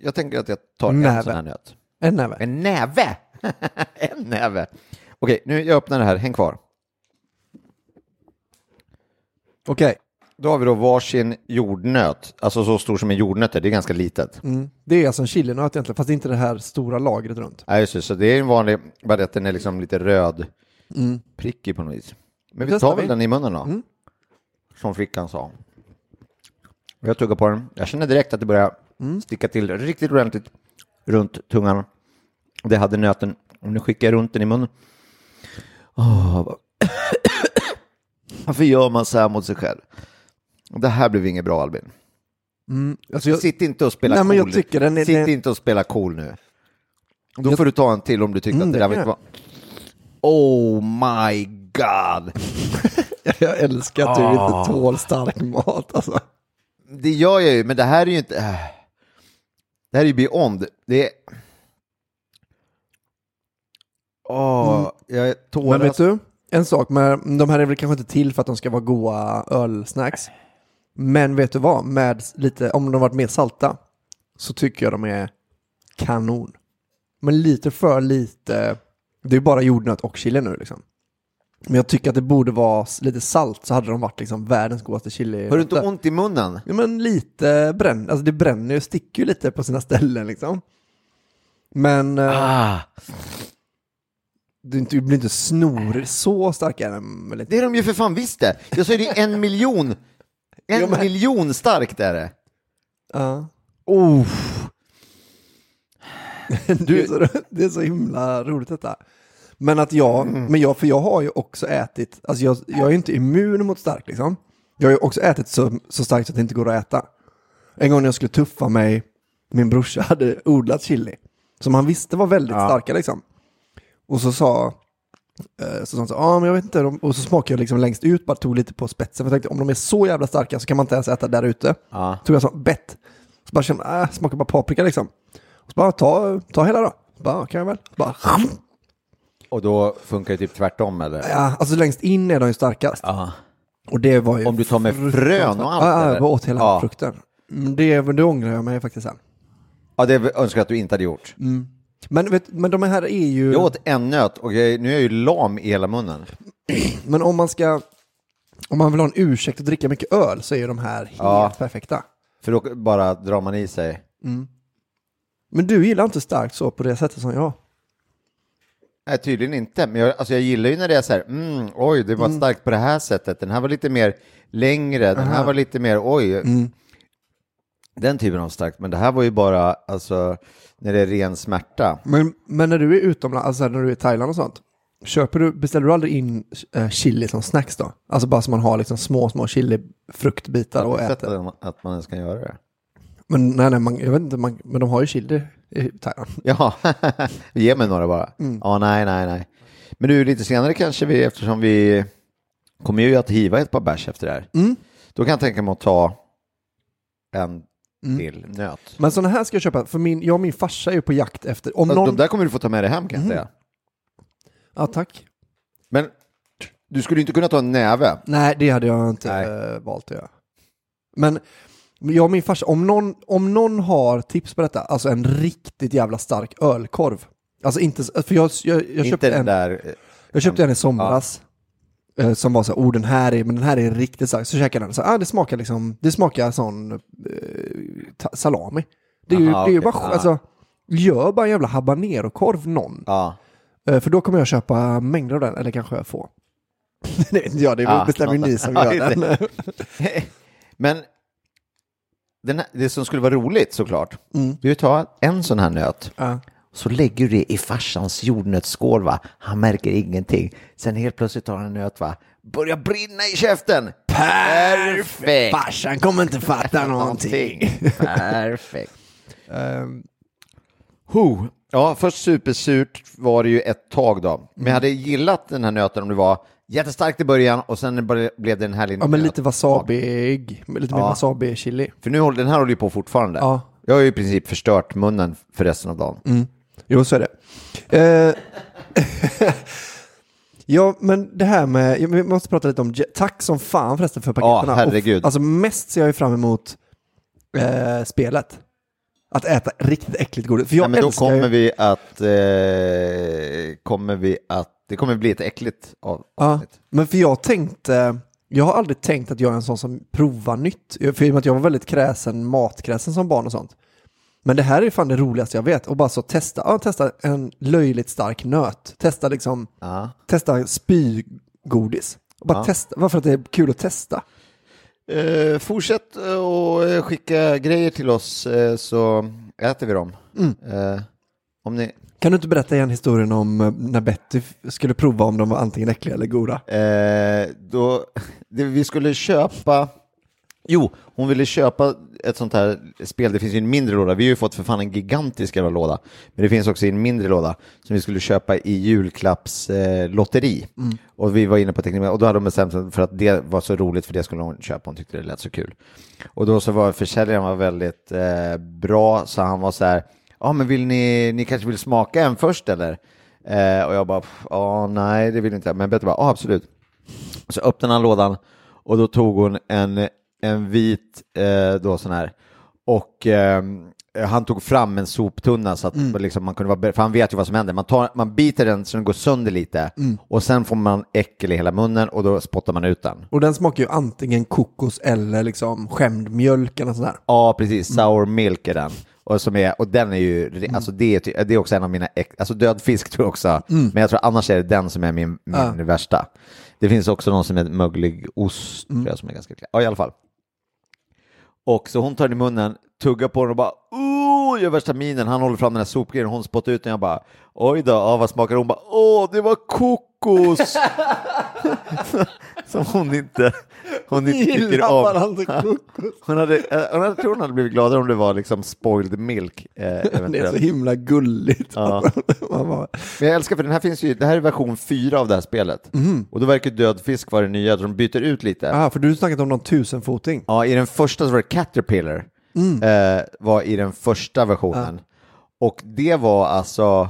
jag tänker att jag tar en Näve. sån här nöt. En näve. En näve! *laughs* en näve. Okej, nu jag öppnar det här, häng kvar. Okej. Då har vi då varsin jordnöt, alltså så stor som en jordnöt är, det är ganska litet. Mm. Det är alltså en chilinöt egentligen, fast det är inte det här stora lagret runt. Nej, just det, så det är en vanlig, bara att den är liksom lite röd, prickig på något vis. Men vi Testar tar väl vi. den i munnen då, som flickan sa. Jag tuggar på den, jag känner direkt att det börjar sticka till riktigt ordentligt runt tungan. Det hade nöten, och nu skickar jag runt den i munnen. Vad... *coughs* Varför gör man så här mot sig själv? Det här blev inget bra Albin. Alltså jag, Sitt inte och spela Nej, cool. jag tycker den är- Sitt inte och spela cool nu. Då Jag- får du ta en till om du tycker Mm, att det det där var inte bra. Oh my god. *laughs* jag älskar att du inte tål stark mat. Alltså. Det gör jag ju, men det här är ju inte... äh. Det här är ju beyond. Det är... Åh, jag tårar... Mm. Men vet du, en sak med, de här är väl kanske inte till för att de ska vara goda ölsnacks. Men vet du vad, med lite, om de varit mer salta så tycker jag de är kanon. Men lite för lite, det är bara jordnöt och chili nu liksom. Men jag tycker att det borde vara lite salt så hade de varit liksom världens godaste chili. Har du inte ont i munnen? Ja, men lite bränn, alltså det bränner ju, sticker ju lite på sina ställen liksom. Men eh, Ah. det, inte, det blir inte snor, så starka är de väl inte. Det är de ju för fan visst det. Jag sa ju det är en miljon. *laughs* En Jo, men- miljon starkt är det. Ja. Oh. *laughs* Det, är så, det är så himla roligt detta. Men att jag, men jag, för jag har ju också ätit, alltså jag, jag är inte immun mot stark liksom. Jag har ju också ätit så, så starkt så att det inte går att äta. En gång när jag skulle tuffa mig, min brorsa hade odlat chili. Som han visste var väldigt starka liksom. Och så sa, eh, så sa han så, ja men jag vet inte, och så smakade jag liksom längst ut, bara tog lite på spetsen. För jag tänkte om de är så jävla starka så kan man inte ens äta där ute. Ja. Tog jag så bett. Så bara kände, äh, smakar bara paprika liksom. Så bara, ta, ta hela då. Så bara, kan jag väl. Så bara, Och då funkar det typ tvärtom eller? ja, alltså längst in är de ju starkast. Ja. Och det var ju Om du tar med frön och allt, Ja, eller? jag åt hela Ja. frukten. Det, det ångrar jag mig faktiskt sen. Ja, det önskar jag att du inte hade gjort. Men, vet, men de här är ju... Jag åt en nöt och jag, nu är jag ju lam i hela munnen. *clears throat* Men om man ska... Om man vill ha en ursäkt att dricka mycket öl så är ju de här helt Ja. perfekta. För då bara drar man i sig. Men du gillar inte starkt så på det sättet som jag. Nej, tydligen inte. Men jag, alltså jag gillar ju när det är så här, mm, oj, det var starkt på det här sättet. Den här var lite mer längre, den här var lite mer, oj. Den typen av starkt. Men det här var ju bara, alltså, när det är ren smärta. Men, men när du är utomlands, alltså när du är i Thailand och sånt, köper du, beställer du aldrig in eh, chili som snacks då? Alltså bara så man har liksom små, små chilifruktbitar och Jag har äter. att man ens kan göra det. Men nej, nej, man, jag vet inte, man, men de har ju chili i Thailand. *laughs* Ja, *laughs* ge mig några bara. Ja, nej, nej, nej. Men du, lite senare kanske vi, eftersom vi kommer ju att hiva ett par bärs efter det här. Då kan jag tänka mig att ta en till nöt. Men sådana här ska jag köpa, för min, jag och min farsa är ju på jakt efter, om Alltså, någon... De där kommer du få ta med dig hem kan jag säga. Ja, tack. Men du skulle inte kunna ta en näve. Nej, det hade jag inte Nej. eh, valt att göra. Men jag och min farsa, om någon, om någon har tips på detta, alltså en riktigt jävla stark ölkorv. Alltså inte, för jag, jag, jag inte köpte den en, där. jag köpte en i somras. eh, som var så här, oh den här är, men den här är riktigt stark. Så käkade jag den, så ah, det smakar liksom, det smakar sån eh, salami. Det är ju, Aha, det är ju bara, Ja. alltså, gör bara en jävla habanero-korv någon. Ja. Eh, För då kommer jag köpa mängder av den, eller kanske få. *laughs* det vet inte jag, det Ja, bestämmer ju ni som *laughs* Ja, gör den. *laughs* Men den det som skulle vara roligt såklart, Mm. det är att ta en sån här nöt, Ja. så lägger du det i farsans jordnötsskål va, han märker ingenting. Sen helt plötsligt tar han en nöt va, börjar brinna i käften. Perfekt! Farsan kommer inte fatta någonting. Perfekt. *laughs* Ehm, Ho. Ja, först supersurt var det ju ett tag då. Men jag hade gillat den här nöten om det var jättestarkt i början och sen blev det en härlig ja, men lite wasabi, lite mer Ja. wasabi-chili. För nu håller den här håller ju på fortfarande. Ja. Jag har ju i princip förstört munnen för resten av dagen. Jo, så är det. Eh, *laughs* ja, men det här med, vi måste prata lite om, tack som fan förresten för paketerna. herregud. Och, alltså mest ser jag ju fram emot eh, spelet. Att äta riktigt äckligt godis. För jag Ja, men då älskar kommer vi att, eh, kommer vi att, det kommer bli ett äckligt av, ja, avsnitt. men för jag tänkte, jag har aldrig tänkt att jag är en sån som provar nytt. För i och med att jag var väldigt kräsen, matkräsen som barn och sånt. Men det här är fan det roligaste jag vet. Och bara så testa, ja, testa en löjligt stark nöt. Testa liksom Ja. testa spygodis. Och bara Ja. testa, varför att det är kul att testa. Eh, fortsätt att skicka grejer till oss eh, så äter vi dem. Mm. Eh, om ni, Kan du inte berätta igen historien om eh, när Betty skulle prova om de var antingen äckliga eller goda? Eh, då, *laughs* det, vi skulle köpa, jo, hon ville köpa ett sånt här spel, det finns ju en mindre låda, vi har ju fått för fan en gigantisk jävla låda, men det finns också en mindre låda som vi skulle köpa i julklappslotteri. Eh, lotteri. Och vi var inne på teknik, och då hade de bestämt sig för att det var så roligt, för det skulle hon köpa, hon tyckte det lät så kul. Och då så var försäljaren var väldigt eh, bra, så han var så här, ja men vill ni, ni kanske vill smaka en först eller? Eh, och jag bara, ja nej det vill inte jag, men Betty bara, ja absolut. Så öppnade han lådan och då tog hon en, en vit eh, då sån här och eh, han tog fram en soptunna så att liksom, man kunde vara för han vet ju vad som händer. Man, tar, man biter den så den går sönder lite och sen får man äckel i hela munnen och då spottar man ut den. Och den smakar ju antingen kokos eller liksom skämd mjölk eller sådär. Ja, precis. Sour milk är den. Och, som är, och den är ju, alltså det är, det är också en av mina, äck- alltså död fisk tror jag också, men jag tror annars är det den som är min, min Ja. värsta. Det finns också någon som är möglig ost, tror jag, som är ganska äcklig. Ja, i alla fall. Och så hon tar den i munnen, tuggar på den och bara oh, gör värsta minen. Han håller fram den här sopgrejen, hon spottar ut den. Jag bara oj då, ah, vad smakar det? Hon bara åh, det var kokos. *laughs* Som hon inte, hon inte tycker om. *laughs* Hon hade, eh, hon hade, jag tror hon hade blivit gladare om det var liksom spoiled milk. Eh, *laughs* Det är så himla gulligt. Ja. *laughs* Men jag älskar för den här finns ju, det här är version 4 av det här spelet. Och då verkar död fisk vara det nya, de byter ut lite. ah, för du har snackat om någon tusenfoting. Ja, i den första så var det Caterpillar, eh, var i den första versionen. Och det var alltså,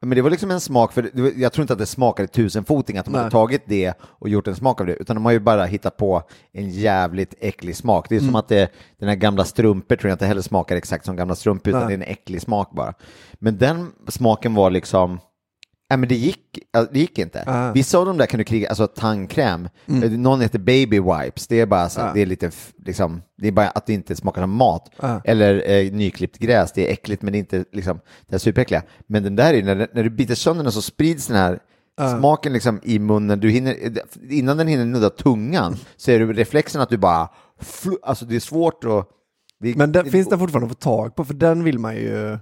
men det var liksom en smak, för jag tror inte att det smakade tusenfoting, att de Nej. hade tagit det och gjort en smak av det, utan de har ju bara hittat på en jävligt äcklig smak. Det är som att det, den här gamla strumpor tror jag inte heller smakar exakt som gamla strumpor, utan Nej. det är en äcklig smak bara. Men den smaken var liksom, Nej men det gick, det gick inte. Ah. Vissa av dem där kan du kriga, alltså tandkräm, Eh, någon heter baby wipes, det är bara så, Ah. det är lite, liksom, det är bara att det inte smakar som mat. Ah. Eller eh, nyklippt gräs, det är äckligt men det är inte liksom, det är superäckliga. Men den där är, när, när du biter sönder den så sprids den här smaken liksom i munnen, du hinner, innan den hinner nudda tungan *laughs* så är det reflexen att du bara, alltså det är svårt att det, Men den, det, finns den fortfarande att få tag på? För den vill man ju...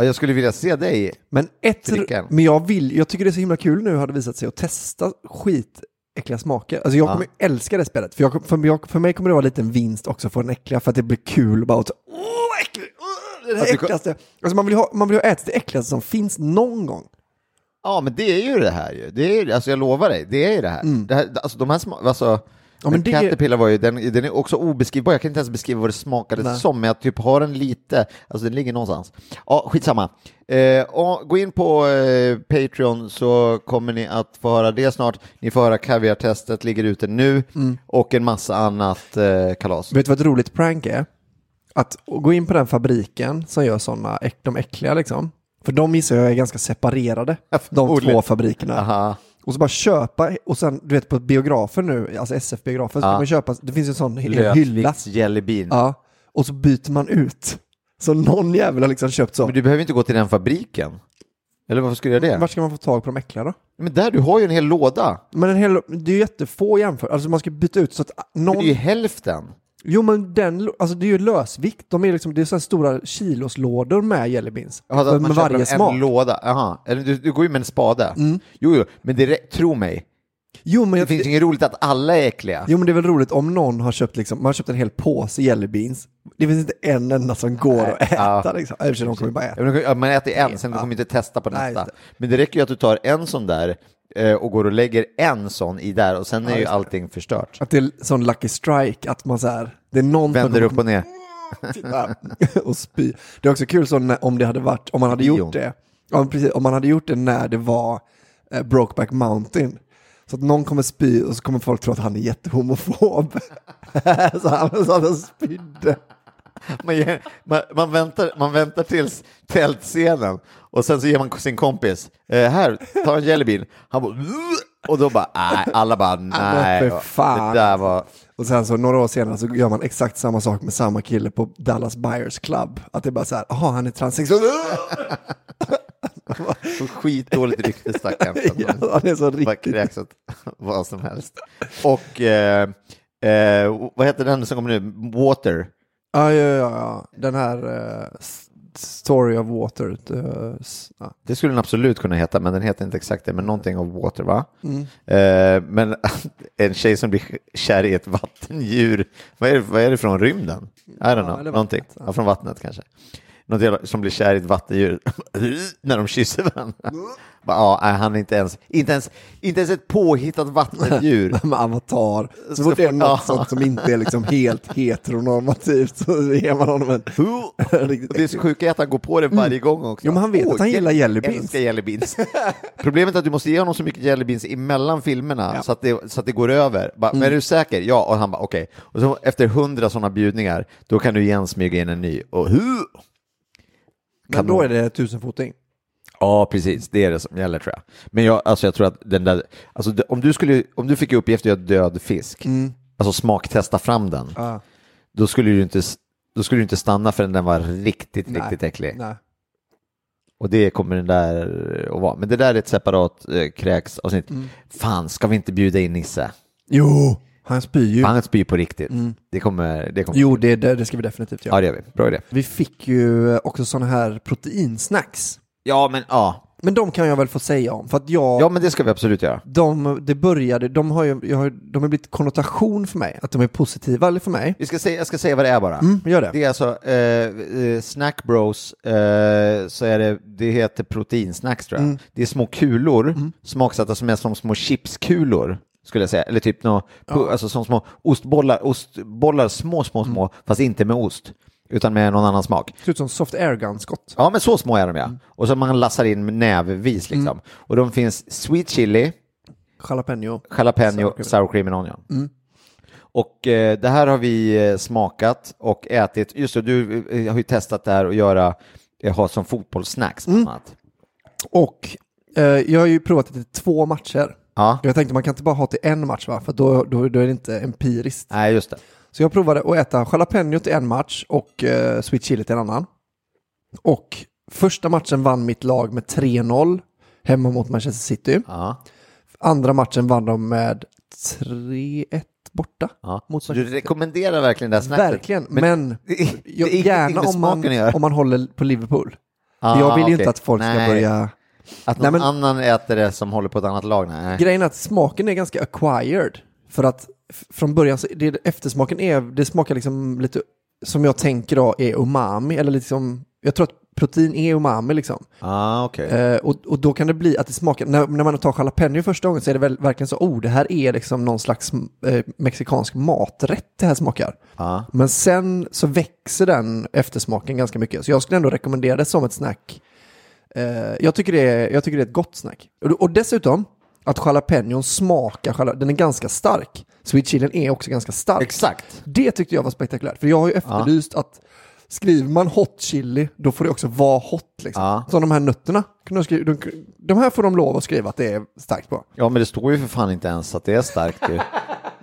Ja, jag skulle vilja se dig. Men ett... Dricka. Men jag vill, jag tycker det är så himla kul nu har det visat sig att testa skitäckliga smaker. Alltså jag Ja. kommer älska det spelet. För, jag, för, jag, för mig kommer det vara en vinst också få den äckliga för att det blir kul bara att så, åh vad äckligt, åh, det är Att det du- äckligaste. Alltså man vill ju ha, man vill ju ha ätit det äckligaste som finns någon gång. Ja, men det är ju det här ju. Det är, ju- alltså jag lovar dig, det är ju det här. Det här alltså de här sma- alltså, Ja, men det- Caterpillar var ju, den, den är också obeskrivbar, jag kan inte ens beskriva vad det smakade Nej. som, men jag typ har den lite, alltså den ligger någonstans. Ja, skitsamma. Eh, och gå in på eh, Patreon så kommer ni att få höra det snart. Ni får höra kaviartestet, ligger ute nu, Mm. och en massa annat eh, kalas. Vet du vad ett roligt prank är? Att gå in på den fabriken som gör sådana, de äckliga liksom. För de gissar jag är ganska separerade, de två fabrikerna. Aha. Och så bara köpa, och sen du vet på biografen nu, alltså SF-biografen, så kan man köpa, det finns en sån hel hylla. Lötvikts jelly. Ja, och så byter man ut. Så någon jävel har liksom köpt så. Men du behöver inte gå till den fabriken. Eller varför skulle jag det? Vart ska man få tag på de äckliga då? Men där, du har ju en hel låda. Men en hel, det är ju jättefå jämför, alltså man ska byta ut så att Men någon... det är ju hälften. Jo men den, alltså det är ju lösvikt, de är liksom, det är så här stora kiloslådor med jelly beans. Jaha, så att man med köper varje en smak. Mm. låda. Jaha. Eller du, du går ju med en spade. Jo, jo, men det, är- tro mig. Jo men, Det jag, finns inget roligt att alla är äckliga. jo men det är väl roligt om någon har köpt liksom, man har köpt en hel påse jelly beans. Det finns inte en enda som går att äta ja. liksom. I och för sig, de kommer ju bara äta. Ja, men man äter en, sen kommer inte testa på Nej, nästa. just det. Men det räcker ju att du tar en sån där och går och lägger en sån i där och sen är ju allting förstört. Att det är sån lucky strike, att man så här, det är någon Vänder upp och ner. *laughs* och spy. Det är också kul så när, om det hade varit, om man hade gjort det, ja, precis, om man hade gjort det när det var eh, Brokeback Mountain. Så att någon kommer spy och så kommer folk tro att han är jättehomofob. *laughs* så han så han spydde. Man, man, man, väntar, man väntar tills tältscenen och sen så ger man sin kompis, eh, här, ta en jellybean. Han bara, och då bara, nej, alla bara, *laughs* nej. för fan. Det där var, Och sen så några år senare så gör man exakt samma sak med samma kille på Dallas Buyers Club. Att det är bara så här, jaha han är transsexuell. *laughs* så skitdåligt rykte stackarn. *laughs* ja, han är så riktigt. kräks åt vad som helst. Och eh, eh, vad heter den som kommer nu? Water. Ja, ja, ja, ja. Den här eh, Story of Water. eh, ja. Det skulle den absolut kunna heta, men den heter inte exakt det, men någonting av water, va? Mm. Eh, men *laughs* en tjej som blir kär i ett vattendjur, vad är det, vad är det från rymden? I don't know, eller någonting. ja. Ja, från vattnet kanske. Något jävla- som blir kär i ett vattendjur *laughs* när de kysser varandra. Bara, ja, nej, han är inte ens, inte ens, inte ens ett påhittat vattendjur. *laughs* med Avatar. Så fort det är något sånt som inte är liksom helt *laughs* heteronormativt så ger man honom en Och det är så sjukt att han går på det varje gång också. Jo, men han vet Åh, att han gillar jelly beans. Jelly beans. Problemet är att du måste ge honom så mycket jelly beans emellan filmerna Ja. Mm. så, att det, så att det går över. Bara, Men är du säker? Ja, och han bara okej. Och så efter hundra sådana bjudningar, då kan du igen smyga in en ny. Och hu! Men då är det tusenfoting. Ja, precis. Det är det som gäller tror jag. Men jag, alltså, jag tror att den där, alltså, om, du skulle, om du fick i uppgift att göra död fisk, alltså smaktesta fram den, Mm. Ja. då skulle du inte då skulle du inte stanna förrän den var riktigt, Nej. riktigt äcklig. Nej. Och det kommer den där att vara. Men det där är ett separat eh, kräksavsnitt. Mm. Fan, ska vi inte bjuda in Nisse? Jo, han spyr ju. Han spyr på riktigt. Det kommer... Det kommer. Jo, det, det, ska vi definitivt göra. Ja, det gör vi. Bra idé. Vi fick ju också sådana här proteinsnacks. Ja, men ja. Men de kan jag väl få säga om, för att jag, Ja, men det ska vi absolut göra. de, det började, de har ju, jag har, de har blivit konnotation för mig, att de är positiva för mig. Vi ska säga, jag ska säga vad det är bara. Mm, gör det. Det är alltså eh, eh, Snack Bros, eh, så är det, det heter proteinsnacks tror jag. Mm. Det är små kulor, smaksatta som är som små chipskulor, skulle jag säga. Eller typ nå, alltså som små ostbollar, ostbollar, små, små, Mm. små, fast inte med ost, utan med någon annan smak. Ser ut som soft airgun-skott. Ja, men så små är de Mm. ja. Och så man lassar in med nävvis liksom. Och de finns sweet chili, Jalapeno. jalapeno, Sour cream. sour cream and onion. Mm. Och eh, det här har vi eh, smakat och ätit. Just det, du eh, har ju testat det här att göra, eh, ha som fotbollssnacks bland Mm. annat. Och eh, jag har ju provat det till två matcher. Ja, Jag tänkte man kan inte bara ha till en match va, för då, då, då är det inte empiriskt. nej just det. Så jag provade att äta jalapeno till en match och eh, sweet chili till en annan. Och första matchen vann mitt lag med 3-0 hemma mot Manchester City. Ja, Andra matchen vann de med 3-1 borta. ja. Mot du rekommenderar verkligen det här snacket? Verkligen, men, *laughs* är jag, gärna om man, om man håller på Liverpool. Ah, jag vill ju okej. inte att folk ska Nej. börja... Att någon Nej, men- annan äter det som håller på ett annat lag? Nej. Grejen är att smaken är ganska acquired. För att från början, så, det, eftersmaken är, det smakar liksom lite, som jag tänker då, är umami. Eller liksom, jag tror att protein är umami liksom. Ah, okej. Eh, och, och då kan det bli att det smakar, när, när man tar jalapeno första gången så är det väl, verkligen så, oh det här är liksom någon slags eh, mexikansk maträtt det här smakar. Ja. Men sen så växer den eftersmaken ganska mycket. Så jag skulle ändå rekommendera det som ett snack. Eh, jag, tycker det är, jag tycker det är ett gott snack. Och, och dessutom, att jalapenon smakar, jala- den är ganska stark. Sweet chilin är också ganska stark. Exakt. Det tyckte jag var spektakulärt. För jag har ju efterlyst att skriver man hot chili, då får det också vara hot. Liksom. Ja. Som de här nötterna. de, de här får de lov att skriva att det är starkt på. Ja, men det står ju för fan inte ens att det är starkt. *laughs*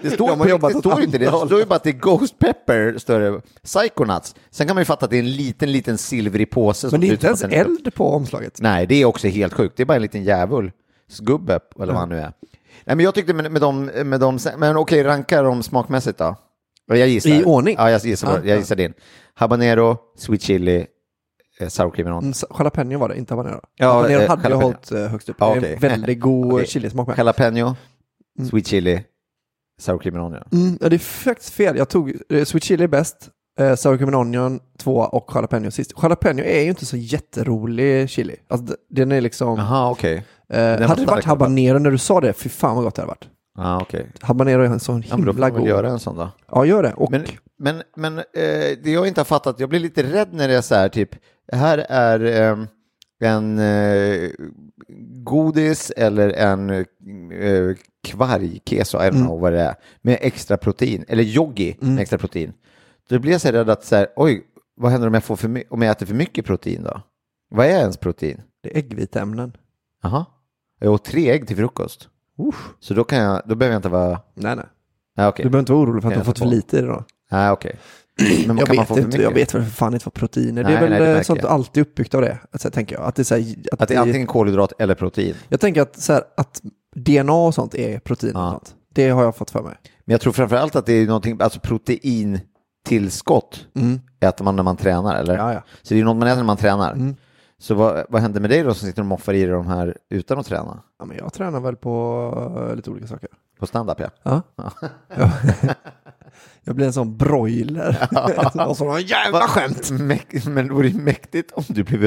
Det står, De har jobbat det står inte det. Det står ju bara att det är Ghost Pepper, står det. Psychonauts. Sen kan man ju fatta att det är en liten, liten silvrig påse. Men som det är inte ens eld på omslaget. Nej, det är också helt sjukt. Det är bara en liten djävulsgubbe, eller vad han nu är. Nej, men jag tyckte med, med dem, med dem, men okej, ranka dem smakmässigt då. Jag gissar. I ordning? Ja, jag gissar, Ja, jag gissar din. Habanero, sweet chili, eh, sour cream and. Mm, jalapeno var det, inte habanero. Ja, habanero eh, hade jag jalapeno. hållit eh, högst upp. Är okej. en väldigt god *laughs* Okej. chilismak med. Jalapeno, Mm. sweet chili, sour cream and onion. Mm, ja, det är faktiskt fel. Jag tog eh, sweet chili är bäst, eh, sour cream and onion tvåa och jalapeno sist. Jalapeno är ju inte så jätterolig chili. Alltså, den är liksom... Jaha, okej. eh, var hade det varit habanero när du sa det, fy fan vad gott det hade varit. Ja, okej. Habanero är en sån Ja, men då får himla man god. göra en sån då. Ja, gör det. Och Men, men, men eh, det jag inte har fattat, jag blir lite rädd när det är så här, typ, här är eh, en eh, godis eller en eh, kvargkeso, I don't Mm. know vad det är, med extra protein, eller yogi med extra protein. Då blir jag så rädd att så här, oj, vad händer om jag, får för om jag äter för mycket protein då? Vad är ens protein? det är äggviteämnen. Jaha, jag åt tre ägg till frukost. Usch. Så då, kan jag, då behöver jag inte vara... Nej, nej. Nej, okej. Du behöver inte vara orolig för att du har fått för lite i det då. Nej, okej. Men *clears throat* Jag kan man vet få för inte, mycket? jag vet väl för fan inte vad proteiner det Nej, är väl nej, det eh, sånt jag. alltid uppbyggt av det. Alltså, tänker jag. Att det är så här, att Att det är det- antingen kolhydrat eller protein. Jag tänker att, så här, att DNA och sånt är protein och Ja. sånt. Det har jag fått för mig. Men jag tror framförallt att det är någonting, alltså proteintillskott Mm. äter man när man tränar, eller? Ja, ja. Så det är något man äter när man tränar. Mm. Så vad, vad händer med dig då som sitter och moffar i dig de här utan att träna? ja men jag tränar väl på eh, lite olika saker. På stand-up ja. Ja. Ja. *laughs* jag blir en sån broiler. *laughs* *laughs* Som har jävla skämt. Mäk- Men det vore ju mäktigt om du blev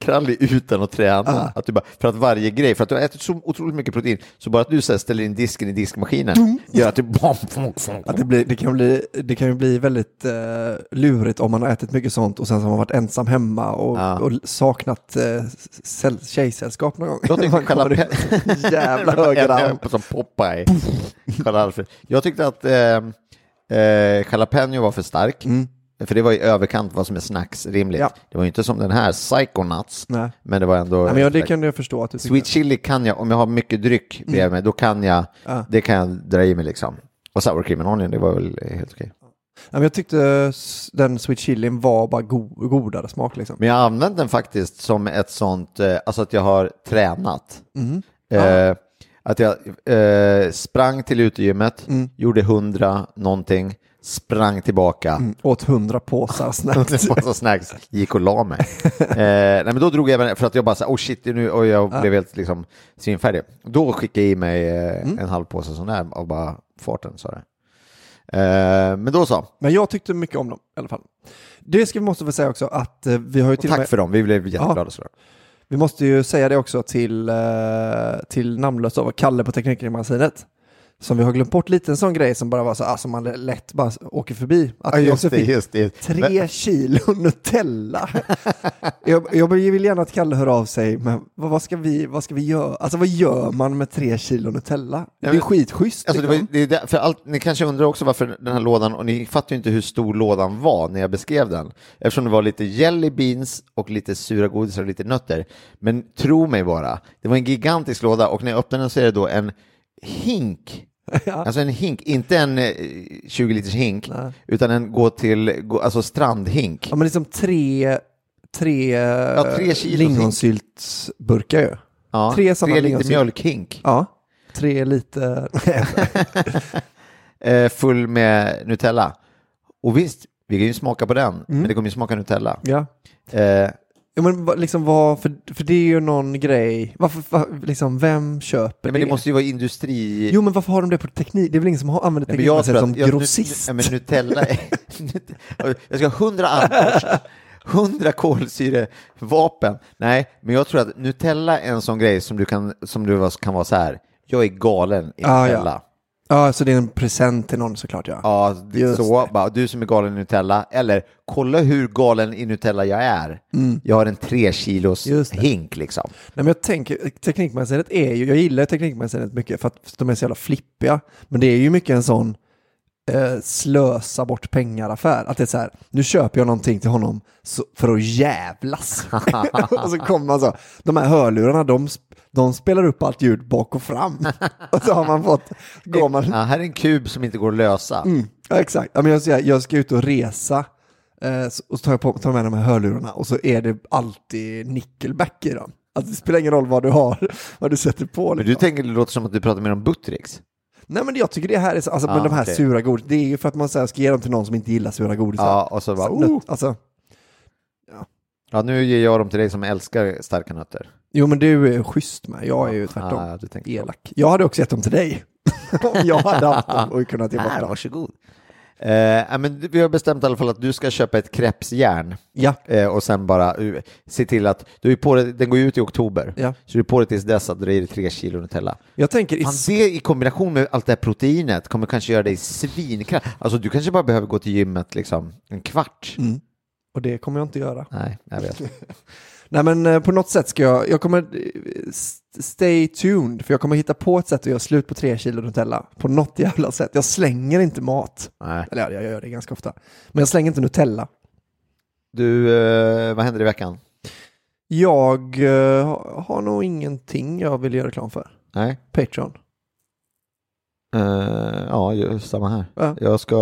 råkrallig utan att träna. Ja. Att du bara, för att varje grej, för att du har ätit så otroligt mycket protein, så bara att du så ställer in disken i diskmaskinen gör att du... Att det, blir, det, kan bli, det kan ju bli väldigt eh, lurigt om man har ätit mycket sånt och sen så har man varit ensam hemma och, Ja. och saknat eh, säll, tjejsällskap någon gång. Jag tyckte *laughs* i Jävla *laughs* högerarm. Som Popeye. Karl. Jag tyckte att eh, eh, jalapeno var för stark. För det var i överkant vad som är snacksrimligt. Ja. Det var ju inte som den här Psychonauts. Nej. Men det var ändå... Ja, men jag, det kan jag förstå att du. Sweet chili kan jag, om jag har mycket dryck bredvid mig, då kan jag, Ja. det kan jag dra i mig liksom. Och sour cream and onion, det var väl helt okej. Ja, men jag tyckte den sweet chilin var bara go godare smak liksom. Men jag har använt den faktiskt som ett sånt, eh, alltså att jag har tränat. Mm. Eh, att jag eh, sprang till utegymmet, Mm. gjorde hundra någonting, sprang tillbaka. Mm, åt hundra påsar snabbt. Massa snacks, gick och la mig. *laughs* eh, nej, men då drog jag även, för att jag bara så oh shit, nu, och jag blev helt liksom svinfärdig. Då skickade jag i mig eh, Mm. en halv påse sån där av bara farten, sa det. Eh, men då så, Men jag tyckte mycket om dem i alla fall. Det ska vi måste väl säga också att eh, vi har ju till och tack med, för dem, vi blev jätteglada. sådär. vi måste ju säga det också till, eh, till namnlös av Kalle på Teknikmagasinet. Som vi har glömt bort lite en sån grej som bara var så, alltså man lätt bara åker förbi. Att Ja, just det, just det. Tre kilo *laughs* Nutella. jag, jag vill gärna att Kalle hör av sig, men vad, vad, ska vi, vad ska vi göra? Alltså vad gör man med tre kilo Nutella? Det är men- skitschysst. Alltså det var, liksom. det för allt, ni kanske undrar också varför den här lådan, och ni fattar ju inte hur stor lådan var när jag beskrev den, eftersom det var lite jelly beans och lite sura godisar och lite nötter. Men tro mig bara, det var en gigantisk låda och när jag öppnade den så är det då en hink, *laughs* Ja. alltså en hink, inte en eh, 20 liters hink, Nej. utan en gå till, gå, alltså strandhink. Ja men liksom tre, tre, tre kilo lingonssyltsburkar ju. Ja, tre tre liter mjölkhink, Ja, tre lite. *laughs* eh, full med Nutella. Och visst, vi kan ju smaka på den, Mm. men det kommer ju smaka Nutella. ja. Eh, Ja, men liksom vad, för, för det är ju någon grej, varför, va, liksom vem köper Nej, men det? det måste ju vara industri... Jo men varför har de det på teknik? Det är väl ingen som har, använder Nej, men jag teknikmässigt tror som jag- grossist? Ja, men Nutella är... *laughs* jag ska ha 100 armborst, 100 kolsyrevapen. Nej, men jag tror att Nutella är en sån grej som du kan, som du var- kan vara så här. Jag är galen i Ah, ja. Ja, så det är en present till någon såklart ja. Ja, det Just så. Bara, du som är galen i Nutella. Eller, kolla hur galen i Nutella jag är. Jag har en tre kilos Mm. Det. hink liksom. Nej, men jag tänker, Teknikmagasinet är ju, jag gillar Teknikmagasinet mycket för att de är så jävla flippiga. Men det är ju mycket en sån eh, slösa bort pengar-affär. Att det är så här, nu köper jag någonting till honom så, för att jävlas. *laughs* och så kommer man så, de här hörlurarna, de, de spelar upp allt ljud bak och fram. *laughs* och så har man fått, går man, Ja, här är en kub som inte går att lösa. Mm, ja, exakt. Ja, men jag, säger, jag ska ut och resa eh, och så tar jag på, tar med de här hörlurarna och så är det alltid nickelback i dem. Alltså, det spelar ingen roll vad du har, *laughs* vad du sätter på. Men du liksom. tänker, det låter som att du pratar mer om Buttericks. Nej men jag tycker det här är så, alltså Ja, men de här okej. sura godis, det är ju för att man så här, ska ge dem till någon som inte gillar sura godisar. Ja, och så bara, Så, oh. alltså, Ja, nu ger jag dem till dig som älskar starka nötter. Jo men du är schysst med, jag är ju tvärtom du så. elak. Jag hade också gett dem till dig. *laughs* Om jag hade haft dem och kunnat ge bort dem. varsågod. Eh, men vi har bestämt i alla fall att du ska köpa ett krepsjärn Ja, eh, och sen bara uh, se till att du är på det, den går ut i oktober, Ja. så du är på det tills dess att i dig tre kilo Nutella. jag tänker i Fan, det i kombination med allt det här proteinet kommer kanske göra dig svinkraft. Alltså du kanske bara behöver gå till gymmet liksom en kvart. Mm. och det kommer jag inte göra. Nej, jag vet. *laughs* Nej men eh, på något sätt ska jag, jag kommer eh, st- stay tuned, för jag kommer hitta på ett sätt att göra slut på tre kilo Nutella. På något jävla sätt. Jag slänger inte mat. Nej. Eller ja, jag gör det ganska ofta. Men jag slänger inte Nutella. Du, eh, vad händer i veckan? Jag har- nog ingenting jag vill göra reklam för. Nej. Patreon. Eh, ja, just samma här. Ja. Jag ska...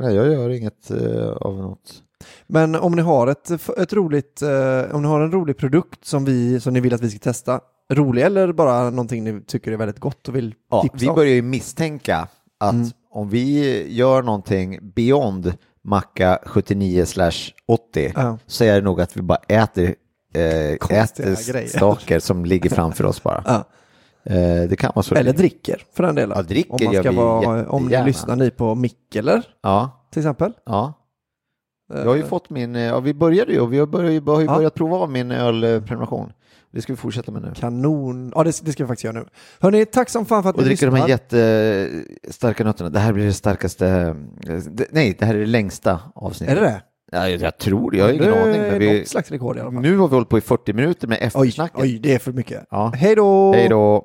Nej, jag gör inget eh, av något. Men om ni har ett, ett roligt, eh, om ni har en rolig produkt som, vi, som ni vill att vi ska testa, rolig eller bara någonting ni tycker är väldigt gott och vill Ja, tipsa vi om. börjar ju misstänka att Mm. om vi gör någonting beyond macka 79 80 Ja. så är det nog att vi bara äter, eh, äter grejer. saker som ligger framför oss bara. *laughs* Ja. Eh, det kan vara så. Eller dricker för den delen. Ja, dricker om man ska vara, Om ni lyssnar ni på Mikkeler Ja, till exempel. ja. Jag har ju fått min, eh, ja, vi började ju och vi har, börjat, har ju Ja. börjat prova av min ölprenumeration. Det ska vi fortsätta med nu. Kanon. Ja, det, det ska vi faktiskt göra nu. Hörni, tack som fan för att Och ni dricker de här jättestarka nötterna. Det här blir det starkaste, eh, nej, det här är det längsta avsnittet. Är det det? Ja, jag, tror det, jag har ingen det aning. Men vi, slags rekord i alla fall. nu har vi hållit på i 40 minuter med Oj, eftersnacket. oj, det är för mycket. Ja. Hej då! Hej då!